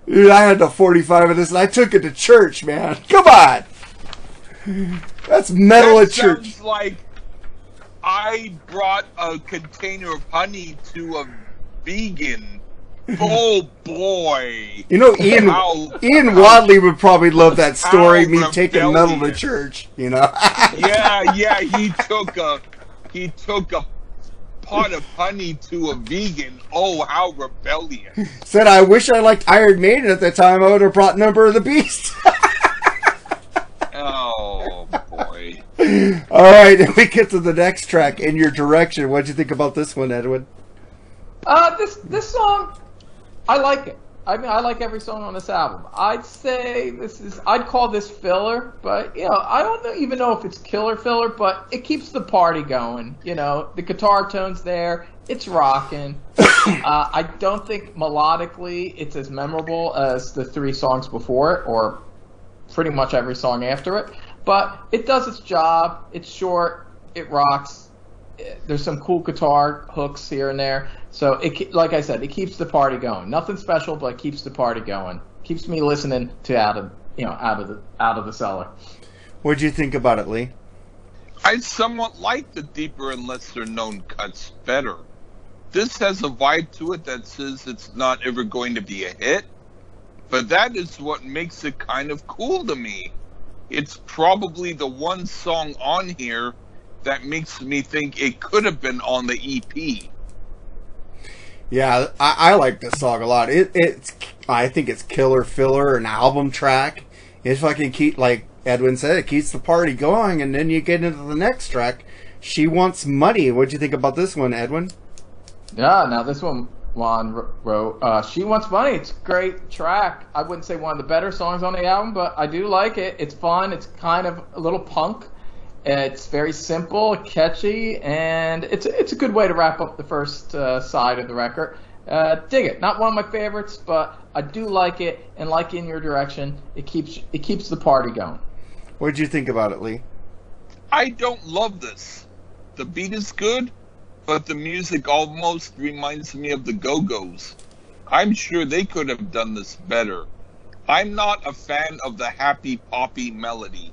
Dude, I had the 45 of this and I took it to church, man. Come on. That's metal That at church. sounds like I brought a container of honey to a vegan. Oh boy! You know, Ian How- Ian Wadley would probably love that story, How me taking metal to church, you know? yeah, yeah, he took a he took a pot of honey to a vegan. Oh, how rebellious! Said, I wish I liked Iron Maiden at the time. I would have brought Number of the Beast. Oh boy. All right, and we get to the next track, In Your Direction. What'd you think about this one, Edwin? Uh, this this song, I like it. I mean, I like every song on this album. I'd say this is, I'd call this filler, but you know, I don't know, even know if it's killer filler, but it keeps the party going. You know, the guitar tone's there, it's rocking. uh, I don't think melodically it's as memorable as the three songs before it, or pretty much every song after it, but it does its job. It's short, it rocks. There's some cool guitar hooks here and there. So it, like I said, it keeps the party going. Nothing special, but it keeps the party going. Keeps me listening to out of you know out of the out of the cellar. What'd you think about it, Lee? I somewhat like the deeper and lesser known cuts better. This has a vibe to it that says it's not ever going to be a hit, but that is what makes it kind of cool to me. It's probably the one song on here that makes me think it could have been on the EP. Yeah, I, I like this song a lot. It, it's, I think it's killer filler, an album track. It's fucking keep, like Edwin said, it keeps the party going, and then you get into the next track. She wants money. What'd you think about this one, Edwin? Yeah, now this one Juan wr- wrote. Uh, she wants money. It's a great track. I wouldn't say one of the better songs on the album, but I do like it. It's fun. It's kind of a little punk. It's very simple, catchy, and it's it's a good way to wrap up the first uh, side of the record. Uh, dig it. Not one of my favorites, but I do like it, and like in your direction, it keeps it keeps the party going. What'd you think about it, Lee? I don't love this. The beat is good, but the music almost reminds me of the Go Go's. I'm sure they could have done this better. I'm not a fan of the happy poppy melody.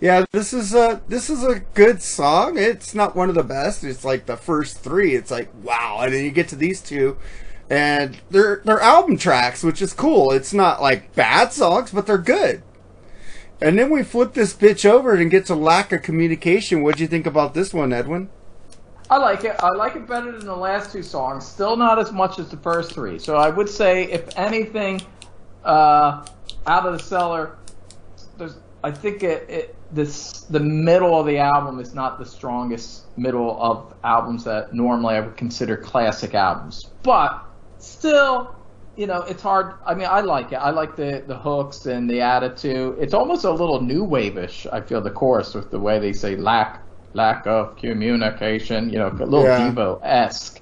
Yeah, this is a this is a good song. It's not one of the best. It's like the first three. It's like wow, and then you get to these two, and they're they're album tracks, which is cool. It's not like bad songs, but they're good. And then we flip this bitch over and get to lack of communication. What do you think about this one, Edwin? I like it. I like it better than the last two songs. Still not as much as the first three. So I would say, if anything, uh, out of the cellar, there's. I think it, it this the middle of the album is not the strongest middle of albums that normally I would consider classic albums. But still, you know, it's hard. I mean, I like it. I like the the hooks and the attitude. It's almost a little new wave-ish. I feel the chorus with the way they say lack lack of communication. You know, a little Yeah. Devo esque,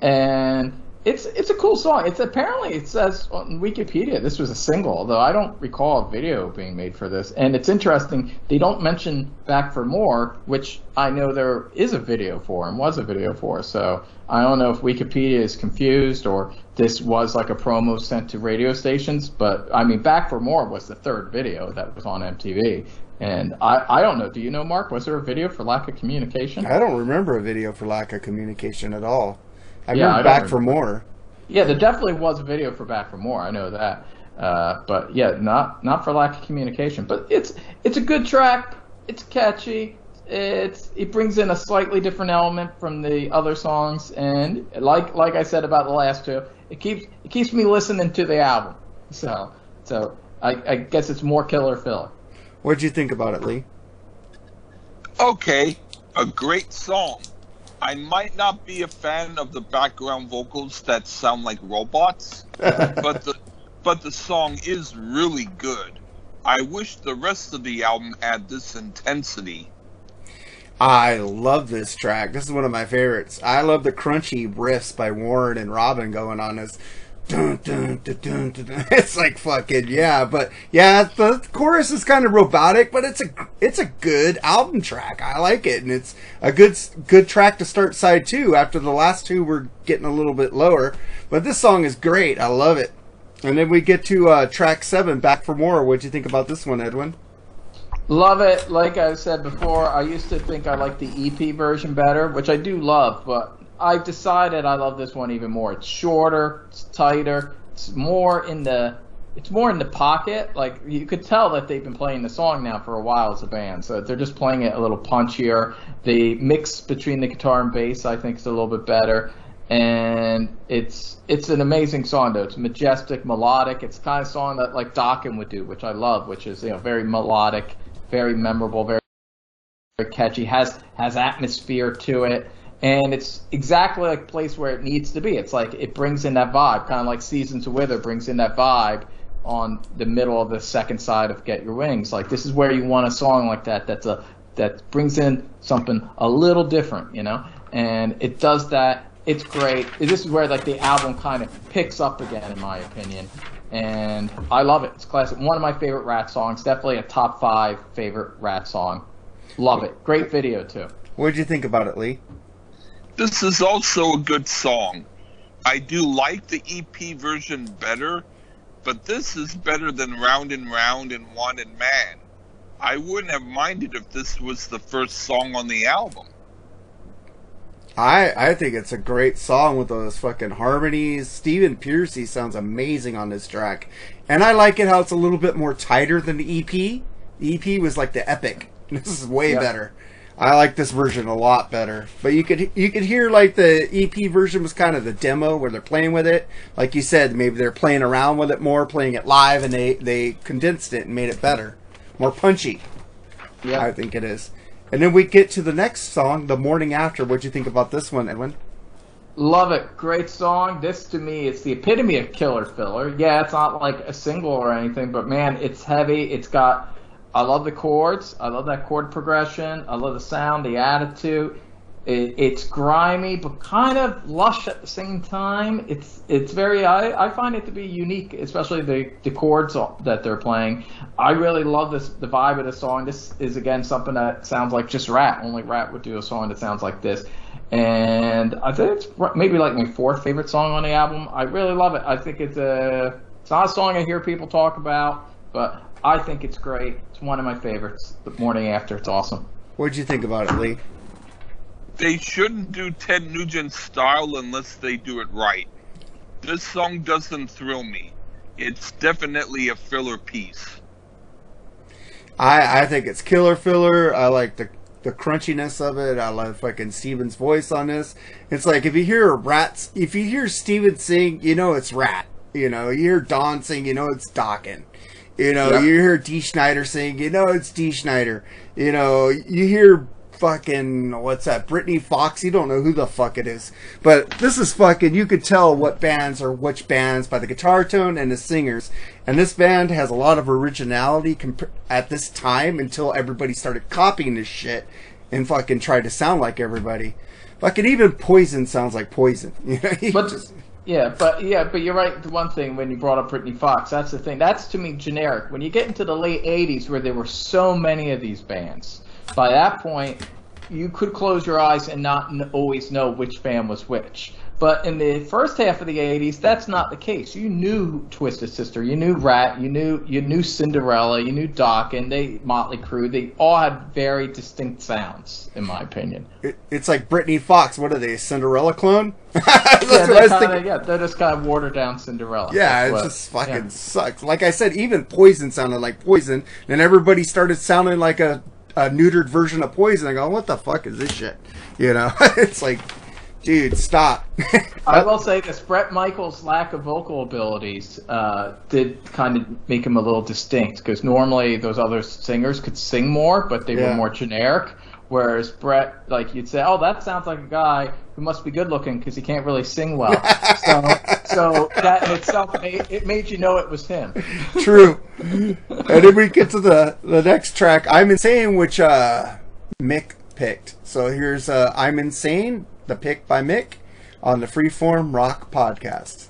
and it's it's a cool song. It's apparently it says on Wikipedia this was a single, although I don't recall a video being made for this. And it's interesting they don't mention Back for More, which I know there is a video for and was a video for. So I don't know if Wikipedia is confused or this was like a promo sent to radio stations. But I mean, Back for More was the third video that was on MTV. And I, I don't know. Do you know, Mark? Was there a video for lack of communication? I don't remember a video for lack of communication at all. I Yeah, remember I don't back for more. Yeah, there definitely was a video for Back for More. I know that. Uh, but yeah, not not for lack of communication. But it's it's a good track. It's catchy. It's it brings in a slightly different element from the other songs, and like like I said about the last two, it keeps it keeps me listening to the album. So so I, I guess it's more killer filler. What'd you think about it, Lee? Okay, a great song. I might not be a fan of the background vocals that sound like robots, but the but the song is really good. I wish the rest of the album had this intensity. I love this track. This is one of my favorites. I love the crunchy riffs by Warren and Robin going on this. Dun, dun, dun. It's like fucking yeah, but yeah, the chorus is kind of robotic, but it's a it's a good album track. I like it, and it's a good good track to start side two. After the last two were getting a little bit lower, but this song is great. I love it. And then we get to uh, track seven, Back for More. What'd you think about this one, Edwin? Love it. Like I said before, I used to think I liked the EP version better, which I do love, but I've decided I love this one even more. It's shorter, it's tighter, it's more in the it's more in the pocket. Like you could tell that they've been playing the song now for a while as a band, so they're just playing it a little punchier. The mix between the guitar and bass, I think, is a little bit better, and it's it's an amazing song though. It's majestic, melodic. It's kind of song that like Dokken would do, which I love, which is you know very melodic, very memorable, very, very catchy. has has atmosphere to it and it's exactly like place where it needs to be. It's like it brings in that vibe, kind of like Seasons of Wither brings in that vibe on the middle of the second side of Get Your Wings. Like this is where you want a song like that. That's a that brings in something a little different, you know, and it does that. It's great. This is where like the album kind of picks up again, in my opinion, and I love it. It's classic. One of my favorite Ratt songs. Definitely a top five favorite Ratt song. Love it. Great video too. What did you think about it, Lee? This is also a good song. I do like the EP version better, but this is better than Round and Round and Wanted Man. I wouldn't have minded if this was the first song on the album. I I think it's a great song with those fucking harmonies. Stephen Pearcy sounds amazing on this track, and I like it how it's a little bit more tighter than the EP. The EP was like the epic. This is way Yeah. better. I like this version a lot better. But you could you could hear like the EP version was kind of the demo where they're playing with it. Like you said, maybe they're playing around with it more, playing it live, and they they condensed it and made it better, more punchy. Yeah. I think it is. And then we get to the next song, "The Morning After." What'd you think about this one, Edwin? Love it. Great song. This to me, it's the epitome of killer filler. Yeah, it's not like a single or anything, but man, it's heavy. It's got. I love the chords. I love that chord progression. I love the sound, the attitude. It, it's grimy, but kind of lush at the same time. It's it's very. I, I find it to be unique, especially the the chords that they're playing. I really love this the vibe of the song. This is again something that sounds like just Ratt. Only Ratt would do a song that sounds like this. And I think it's maybe like my fourth favorite song on the album. I really love it. I think it's a it's not a song I hear people talk about, but I think it's great. It's one of my favorites. The morning after, it's awesome. What'd you think about it, Lee? They shouldn't do Ted Nugent style unless they do it right. This song doesn't thrill me. It's definitely a filler piece. I I think it's killer filler. I like the the crunchiness of it. I love fucking Stephen's voice on this. It's like if you hear rats, if you hear Steven sing, you know it's Ratt. You know, you hear Don sing, you know it's Dokken. You know, Yeah. you hear Dee Snider sing, you know it's Dee Snider. You know, you hear fucking what's that? Britney Fox. You don't know who the fuck it is, but this is fucking. You could tell what bands are which bands by the guitar tone and the singers. And this band has a lot of originality comp- at this time until everybody started copying this shit and fucking tried to sound like everybody. Fucking even Poison sounds like Poison. You know, But just- yeah, but yeah, but you're right. The one thing when you brought up Britney Fox, that's the thing. That's to me generic. When you get into the late '80s, where there were so many of these bands, by that point, you could close your eyes and not always know which band was which. But in the first half of the '80s, that's not the case. You knew Twisted Sister, you knew Ratt, you knew you knew Cinderella, you knew Doc, and they Mötley Crüe. They all had very distinct sounds, in my opinion. it, it's like Britney Fox. What are they? a Cinderella clone? That's yeah, what I was kinda, thinking. yeah, they're just kind of watered down Cinderella. Yeah, That's it what- just fucking yeah. sucks. Like I said, even Poison sounded like Poison, and everybody started sounding like a, a neutered version of Poison. I go, what the fuck is this shit? You know, it's like, dude, stop. I will say this: Bret Michaels' lack of vocal abilities uh, did kind of make him a little distinct because normally those other singers could sing more, but they Yeah. were more generic. Whereas Brett, like you'd say, oh, that sounds like a guy who must be good looking because he can't really sing well. so, So that in itself made, it made you know it was him. True. and then we get to the the next track, I'm Insane, which uh Mick picked. So here's uh I'm Insane, the pick by Mick on the Freeform Rock podcast.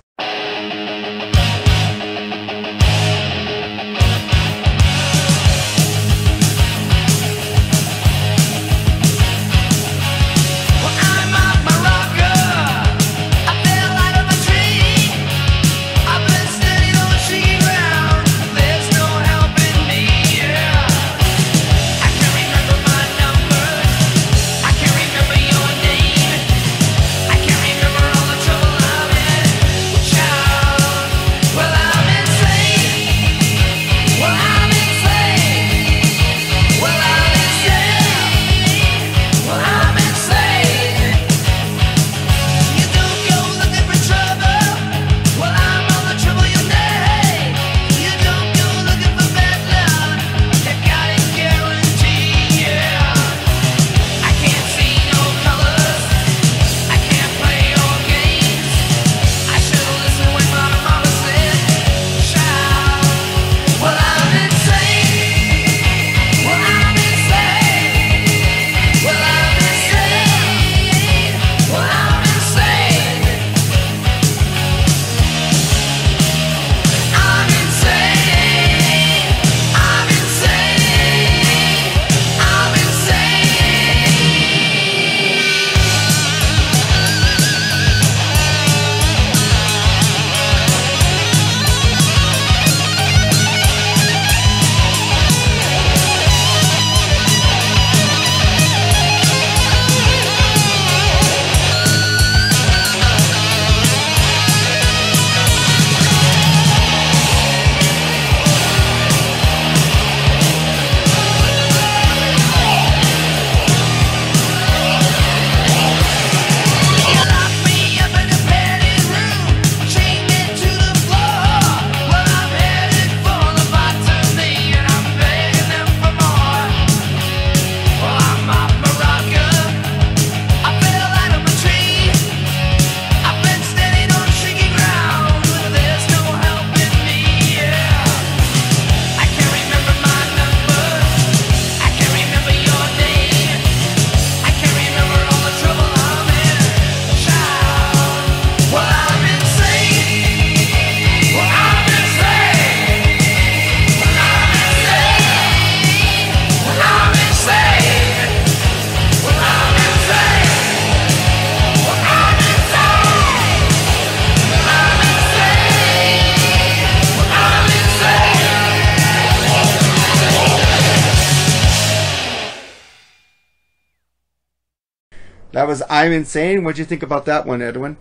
I'm Insane. What'd you think about that one, Edwin?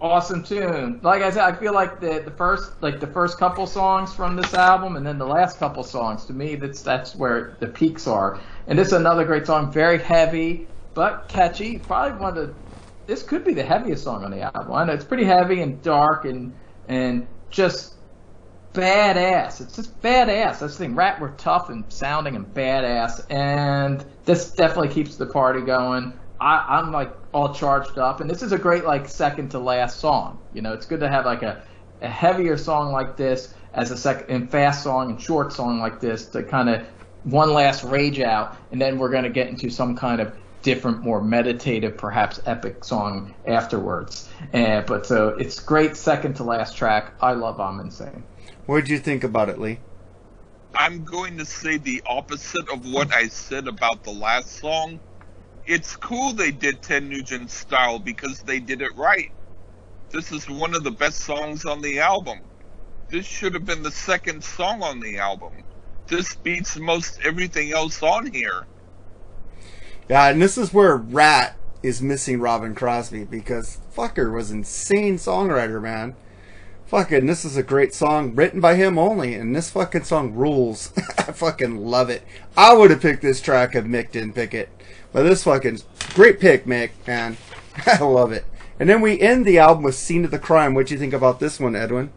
Awesome tune. Like I said, I feel like the the first like the first couple songs from this album, and then the last couple songs. To me, that's that's where the peaks are. And this is another great song, very heavy but catchy. Probably one of the this could be the heaviest song on the album. I know it's pretty heavy and dark and and just badass. It's just badass. That's the thing. Ratt were tough and sounding and badass, and this definitely keeps the party going. I, I'm like all charged up, and this is a great like second to last song. You know, it's good to have like a, a heavier song like this as a second and fast song and short song like this to kind of one last rage out, and then we're gonna get into some kind of different, more meditative, perhaps epic song afterwards. And but so it's great second to last track. I love I'm Insane. What'd you think about it, Lee? I'm going to say the opposite of what I said about the last song. It's cool they did Ted Nugent style because they did it right. This is one of the best songs on the album. This should have been the second song on the album. This beats most everything else on here. Yeah, and this is where Ratt is missing Robin Crosby because fucker was insane songwriter, man. Fucking, this is a great song written by him only, and this fucking song rules. I fucking love it. I would have picked this track if Mick didn't pick it, but this fucking great pick, Mick, man. I love it. And then we end the album with "Scene of the Crime." What do you think about this one, Edwin?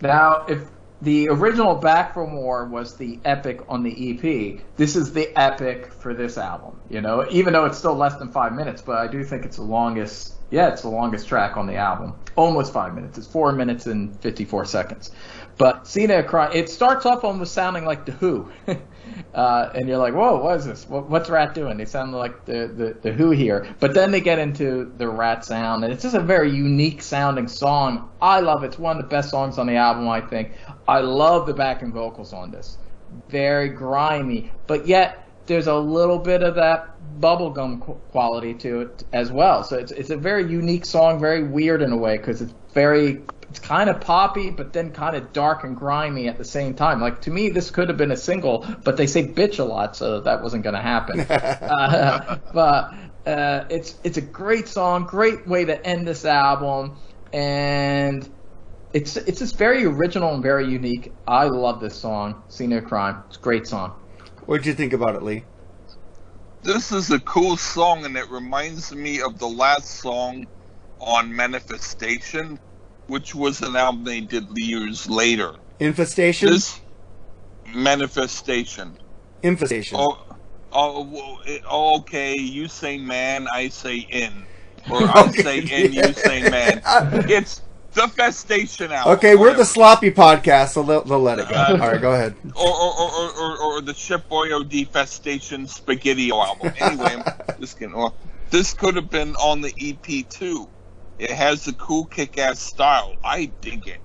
Now, if the original Back for More was the epic on the EP, this is the epic for this album. You know, even though it's still less than five minutes, but I do think it's the longest Yeah, it's the longest track on the album. Almost five minutes. It's four minutes and 54 seconds. But Cena Cry, it starts off almost sounding like The Who. uh, and you're like, whoa, what is this? What, what's Ratt doing? They sound like the, the, the Who here. But then they get into the Ratt sound, and it's just a very unique sounding song. I love it. It's one of the best songs on the album, I think. I love the backing vocals on this. Very grimy, but yet there's a little bit of that bubblegum quality to it as well. So it's it's a very unique song, very weird in a way because it's very it's kind of poppy, but then kind of dark and grimy at the same time. Like to me, this could have been a single, but they say bitch a lot, so that wasn't going to happen. uh, but uh, it's it's a great song, great way to end this album, and it's it's just very original and very unique. I love this song, Senior Crime. It's a great song. What'd you think about it, Lee? This is a cool song, and it reminds me of the last song on Manifestation, which was an album they did years later. Infestation. This Manifestation. Infestation. Oh, oh, oh, okay. You say man, I say in, or I Okay. say in, you say man. It's the Festation album. Okay, we're the sloppy podcast, so they'll, they'll let it go. Uh, All right, go ahead. or or, or, or, or the Ship Boyo Defestation Spaghetti album. Anyway, I'm just kidding. Well, this could have been on the EP too. It has the cool kick-ass style. I dig it.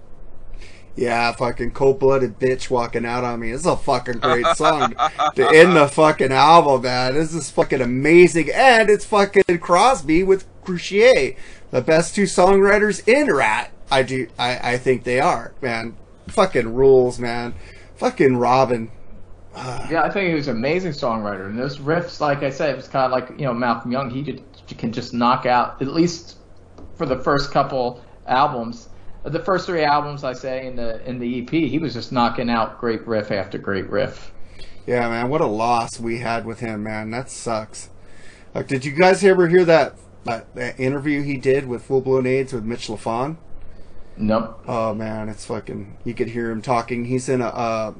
Yeah, fucking cold-blooded bitch walking out on me. This is a fucking great song to end the fucking album, man. This is fucking amazing, and it's fucking Crosby with Croucier, the best two songwriters in Ratt. I do, I, I think they are, man. Fucking rules, man. Fucking Robbin. Yeah, I think he was an amazing songwriter. And those riffs, like I said, it was kind of like you know Malcolm Young. He could, can just knock out at least for the first couple albums, the first three albums I say in the in the EP. He was just knocking out great riff after great riff. Yeah, man, what a loss we had with him, man. That sucks. Like, did you guys ever hear that that, that interview he did with Full Blown AIDS with Mitch Lafon? Nope. Oh man, it's fucking. You could hear him talking. He's in a uh,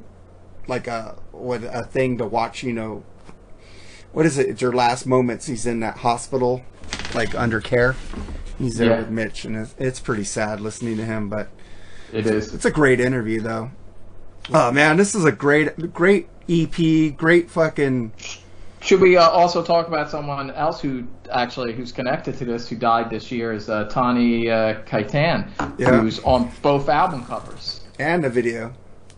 like a what a thing to watch. You know, what is it? It's your last moments. He's in that hospital, like under care. He's there Yeah. with Mitch, and it's, it's pretty sad listening to him. But It is. it's a great interview, though. Oh man, this is a great, great EP. Great fucking. Should we uh, also talk about someone else who actually who's connected to this who died this year is uh, Tawny uh, Kitaen, Yeah. who's on both album covers. and a video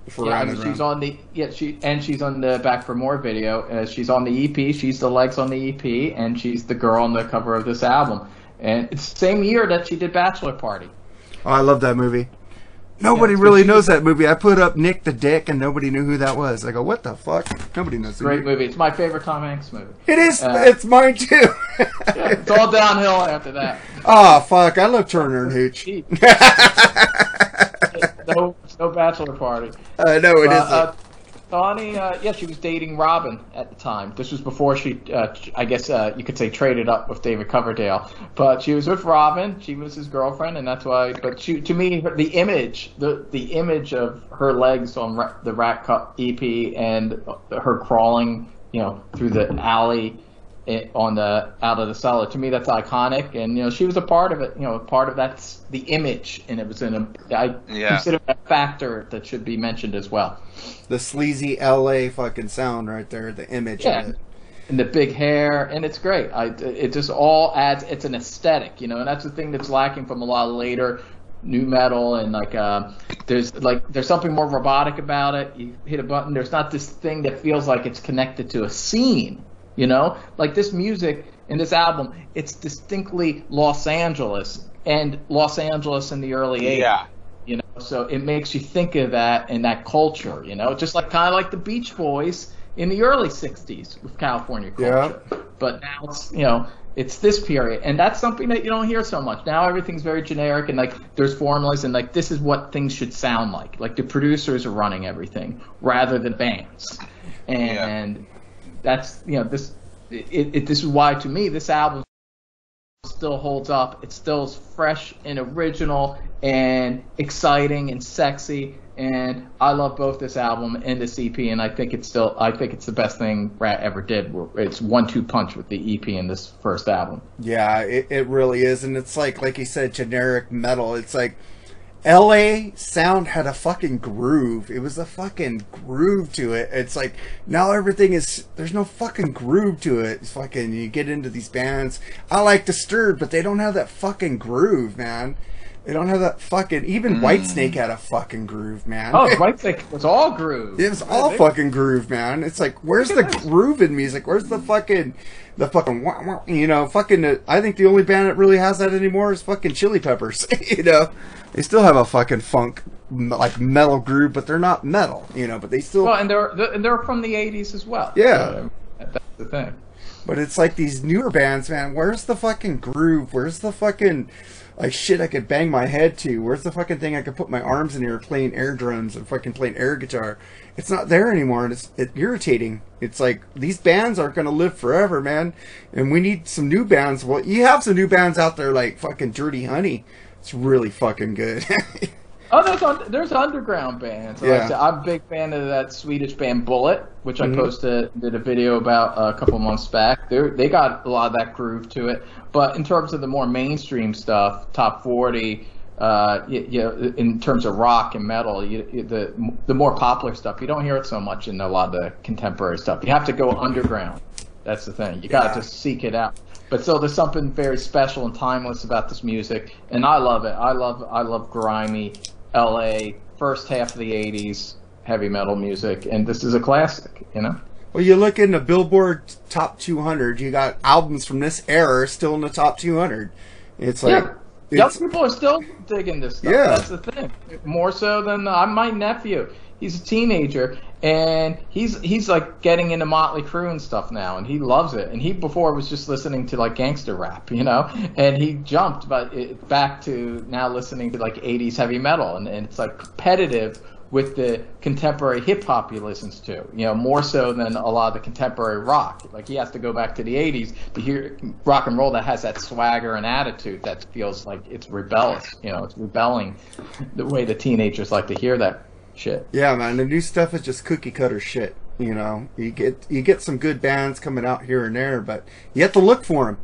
for Yeah, I mean, and she's on the yeah she and she's on the Back for More video. Uh, she's on the EP. She's the legs on the EP, and she's the girl on the cover of this album. And it's the same year that she did Bachelor Party. Oh, I love that movie. Nobody it's really knows that movie. I put up Nick the Dick, and nobody knew who that was. I go, what the fuck? Nobody knows. who Great Nick- movie. It's my favorite Tom Hanks movie. It is. Uh, it's mine too. It's all downhill after that. oh fuck! I love Turner and Hooch. No, no Bachelor Party. I know it Uh, uh, uh, yeah, she was dating Robbin at the time. This was before she, uh, I guess uh, you could say, traded up with David Coverdale. But she was with Robbin. She was his girlfriend, and that's why. But she, to me, the image, the the image of her legs on the Ratt Cup EP and her crawling, you know, through the alley i- on the out of the cellar. To me, that's iconic, and you know, she was a part of it. You know, part of that's the image, and it was in a. I Yeah. consider it a factor that should be mentioned as well. the sleazy L.A. fucking sound right there. The image Yeah. of it. and the big hair, and it's great. I, it just all adds. It's an aesthetic, you know, and that's the thing that's lacking from a lot of later nu metal and like uh, there's like there's something more robotic about it. You hit a button. There's not this thing that feels like it's connected to a scene, you know, like this music in this album. It's distinctly Los Angeles and Los Angeles in the early '80s Yeah. you know so it makes you think of that and that culture you know? Just like kind of like the beach boys in the early 60s with california culture. Yeah. but now it's you know it's this period. And that's something that you don't hear so much. Now everything's very generic and like there's formulas and like this is what things should sound like. Like the producers are running everything rather than bands. And that's you know this it, it this is why to me this album still holds up. It still is fresh and original and exciting and sexy. And I love both this album and this EP, and I think it's still I think it's the best thing Ratt ever did. It's one-two punch with the EP and this first album. Yeah, it, it really is, and it's like like you said, generic metal. It's like L.A. sound had a fucking groove. It was a fucking groove to it. It's like now everything is there's no fucking groove to it. It's fucking you get into these bands. I like Disturbed, but they don't have that fucking groove, man. They don't have that fucking. Even Whitesnake had a fucking groove, man. Oh, Whitesnake was all groove. It was all fucking groove, man. It's like, where's the groove in music? Where's the fucking, the fucking, wah, wah, you know, fucking. uh, I think the only band that really has that anymore is fucking Chili Peppers. you know, they still have a fucking funk, like metal groove, but they're not metal. You know, but they still. Well, and they're and they're from the '80s as well. Yeah. So, that's the thing. But it's like these newer bands, man. Where's the fucking groove? Where's the fucking like shit I could bang my head to? Where's the fucking thing I could put my arms in here playing air drums and fucking playing air guitar? It's not there anymore, and it's it irritating. It's like these bands aren't gonna live forever, man. And we need some new bands. Well, you have some new bands out there like fucking Dirty Honey. It's really fucking good. Oh, there's un- there's underground bands. Like Yeah. I I'm a big fan of that Swedish band Bullet, which Mhm. I posted did a video about a couple months back. They they got a lot of that groove to it. But in terms of the more mainstream stuff, top 40, uh, you, you, in terms of rock and metal, you, you- the the more popular stuff, you don't hear it so much in a lot of the contemporary stuff. You have to go underground. That's the thing. You got to Yeah. just seek it out. But so there's something very special and timeless about this music, and I love it. I love I love grimy L.A. first half of the '80s heavy metal music, and this is a classic. You know. well, you look in the Billboard Top 200. You got albums from this era still in the top 200. It's like. yeah. Young people are still digging this stuff. Yeah. That's the thing. More so than uh, my nephew. He's a teenager and he's he's like getting into Mötley Crüe and stuff now, and he loves it. And he before was just listening to like gangster rap, you know, and he jumped but it, back to now listening to like 80s heavy metal, and, and it's like competitive with the contemporary hip hop he listens to, you know, more so than a lot of the contemporary rock. Like he has to go back to the 80s to hear rock and roll that has that swagger and attitude that feels like it's rebellious, you know, it's rebelling the way the teenagers like to hear that shit. Yeah, man, the new stuff is just cookie cutter shit. You know, you get you get some good bands coming out here and there, but you have to look for them.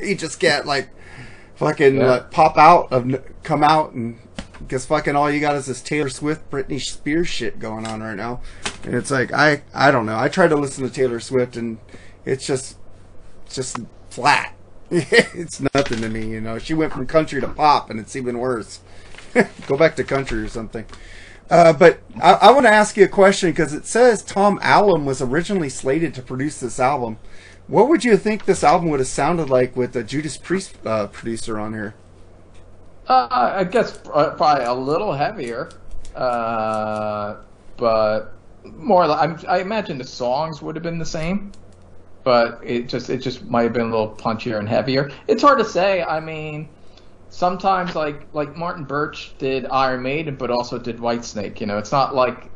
you just can't like fucking Yeah. like, pop out of come out and because fucking all you got is this Taylor Swift, Britney Spears shit going on right now, and it's like I I don't know. I try to listen to Taylor Swift and it's just it's just flat. it's nothing to me, you know. She went from country to pop, and it's even worse. Go back to country or something. Uh, but I, I want to ask you a question because it says Tom Allom was originally slated to produce this album. What would you think this album would have sounded like with a Judas Priest uh, producer on here? Uh, I guess uh, probably a little heavier, uh, but more. I imagine the songs would have been the same, but it just it just might have been a little punchier and heavier. It's hard to say. I mean, sometimes like like Martin Birch did Iron Maiden, but also did Whitesnake. You know, it's not like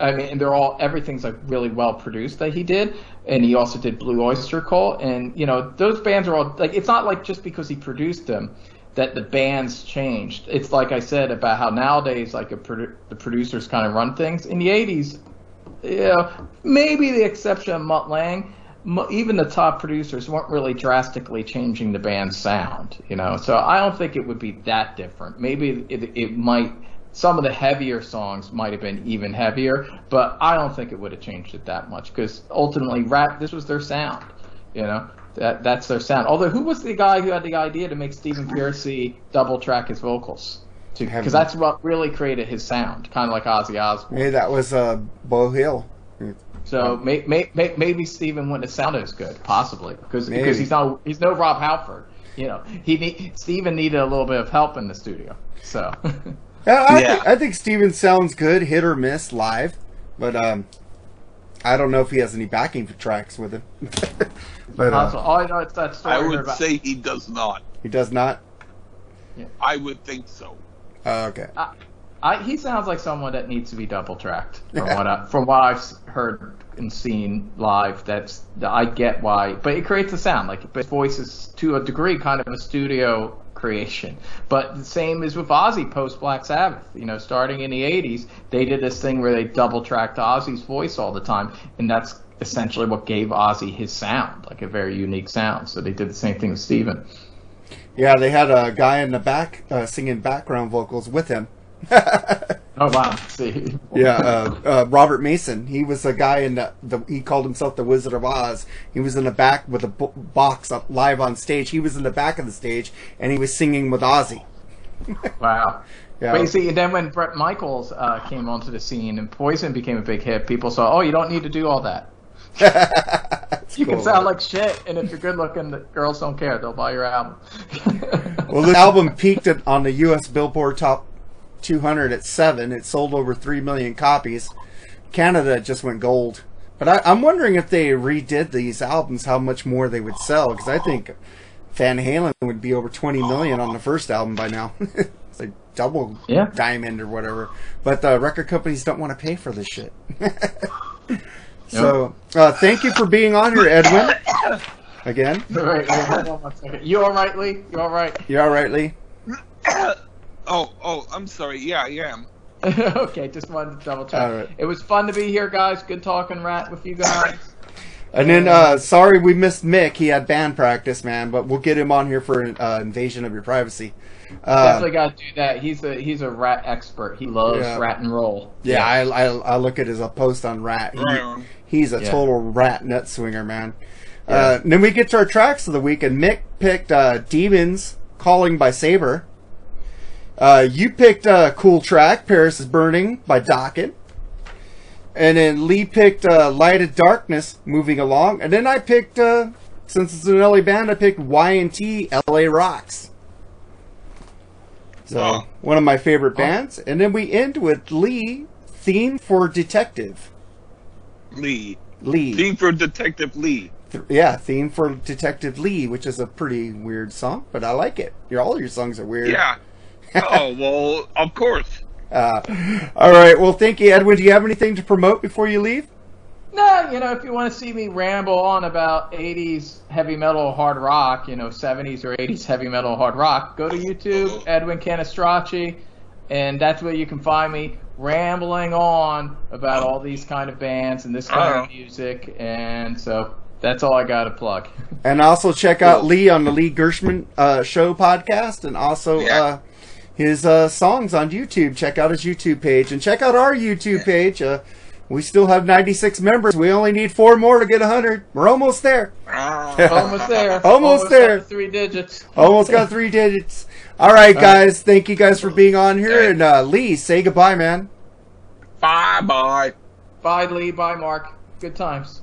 I mean, and they're all everything's like really well produced that he did, and he also did Blue Oyster Cult, and you know those bands are all like it's not like just because he produced them that the bands changed. It's like I said about how nowadays like produ- the producers kind of run things. In the '80s, you know, maybe the exception of Mutt Lange, even the top producers weren't really drastically changing the band's sound. You know, so I don't think it would be that different. Maybe it, it might. Some of the heavier songs might have been even heavier, but I don't think it would have changed it that much because ultimately, Ratt. This was their sound. You know, that that's their sound. Although, who was the guy who had the idea to make Stephen Pearcy double track his vocals? Because that's what really created his sound, kind of like Ozzy Osbourne. Hey, that was uh, Beau Hill. So may, may, may, maybe Stephen wouldn't have sounded as good, possibly, because Maybe. because he's no he's no Rob Halford. You know, he need, Stephen needed a little bit of help in the studio. So Yeah, I, Yeah. Think, I think Stephen sounds good, hit or miss live, but um, I don't know if he has any backing for tracks with him. but uh, all I know is that story I would about. say he does not. he does not. Yeah. I would think so. Oh, okay. I, he sounds like someone that needs to be double tracked from what I, from what I've heard and seen live. That's I get why, but it creates a sound like his voice is to a degree kind of a studio creation. But the same is with Ozzy post Black Sabbath. You know, starting in the '80s, they did this thing where they double tracked Ozzy's voice all the time, and that's essentially what gave Ozzy his sound, like a very unique sound. So they did the same thing with Stephen. Yeah, they had a guy in the back uh, singing background vocals with him. Oh wow! See, Yeah, uh, uh, Robert Mason. He was a guy in the, the. He called himself the Wizard of Oz. He was in the back with a bo- box up live on stage. He was in the back of the stage and he was singing with Ozzy. Wow. Yeah. But you see, and then when Bret Michaels uh, came onto the scene and Poison became a big hit, people saw, oh, you don't need to do all that. You can cool. sound like shit, and if you're good looking, the girls don't care. They'll buy your album. Well, this album peaked at, on the U.S. Billboard Top 200 at seven. It sold over three million copies. Canada just went gold. But I, I'm wondering if they redid these albums, how much more they would sell. Because I think Van Halen would be over 20 million on the first album by now. it's like double Yeah. diamond or whatever. But the record companies don't want to pay for this shit. so uh, thank you for being on here, Edwin. Again, wait, wait, hold on one second. You all right, Lee? You all right? you all right, Lee? Oh, oh, I'm sorry. Yeah, I am. okay, just wanted to double check. All right. It was fun to be here, guys. Good talking Ratt with you guys. And then, uh, sorry we missed Mick. He had band practice, man, but we'll get him on here for an uh, invasion of your privacy. Uh, Definitely got to do that. He's a he's a Ratt expert. He loves Yeah. Ratt and roll. yeah, I, I, I look at his uh, post on Ratt. He- he's a Yeah. total rat nut swinger, man. Yeah. Uh, then we get to our tracks of the week, and Mick picked uh, Demons Calling by Saber. Uh, you picked a cool track, Paris is Burning by Dokken. And then Lee picked uh, Light of Darkness, Moving Along. And then I picked, uh, since it's an LA band, I picked Y&T LA Rocks. So, Wow. one of my favorite bands. And then we end with Lee, Theme for Detective. Lee. Lee. Theme for Detective Lee. Th- yeah, theme for Detective Lee, which is a pretty weird song, but I like it. Your all your songs are weird. Yeah. Oh well, of course. Uh, all right. Well, thank you, Edwin. Do you have anything to promote before you leave? No, you know, if you want to see me ramble on about 80s heavy metal hard rock, you know, 70s or 80s heavy metal hard rock, go to YouTube, Edwin Canistracci, and that's where you can find me rambling on about all these kind of bands and this kind Uh-huh. of music. And so that's all I got to plug. And also check out Lee on the Lee Gershman uh, Show podcast, and also Yeah. uh, his uh, songs on YouTube. Check out his YouTube page, and check out our YouTube page. Uh, we still have 96 members. We only need four more to get 100. We're almost there. Almost there. Almost there. got Three digits. Almost got three digits. All right, guys. Thank you guys for being on here. And uh, Lee, say goodbye, man. Bye bye. Bye, Lee. Bye, Mark. Good times.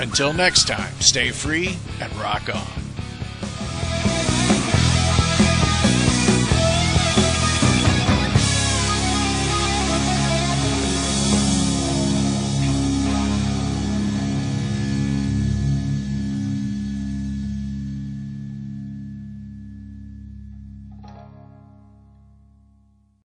Until next time, stay free and rock on.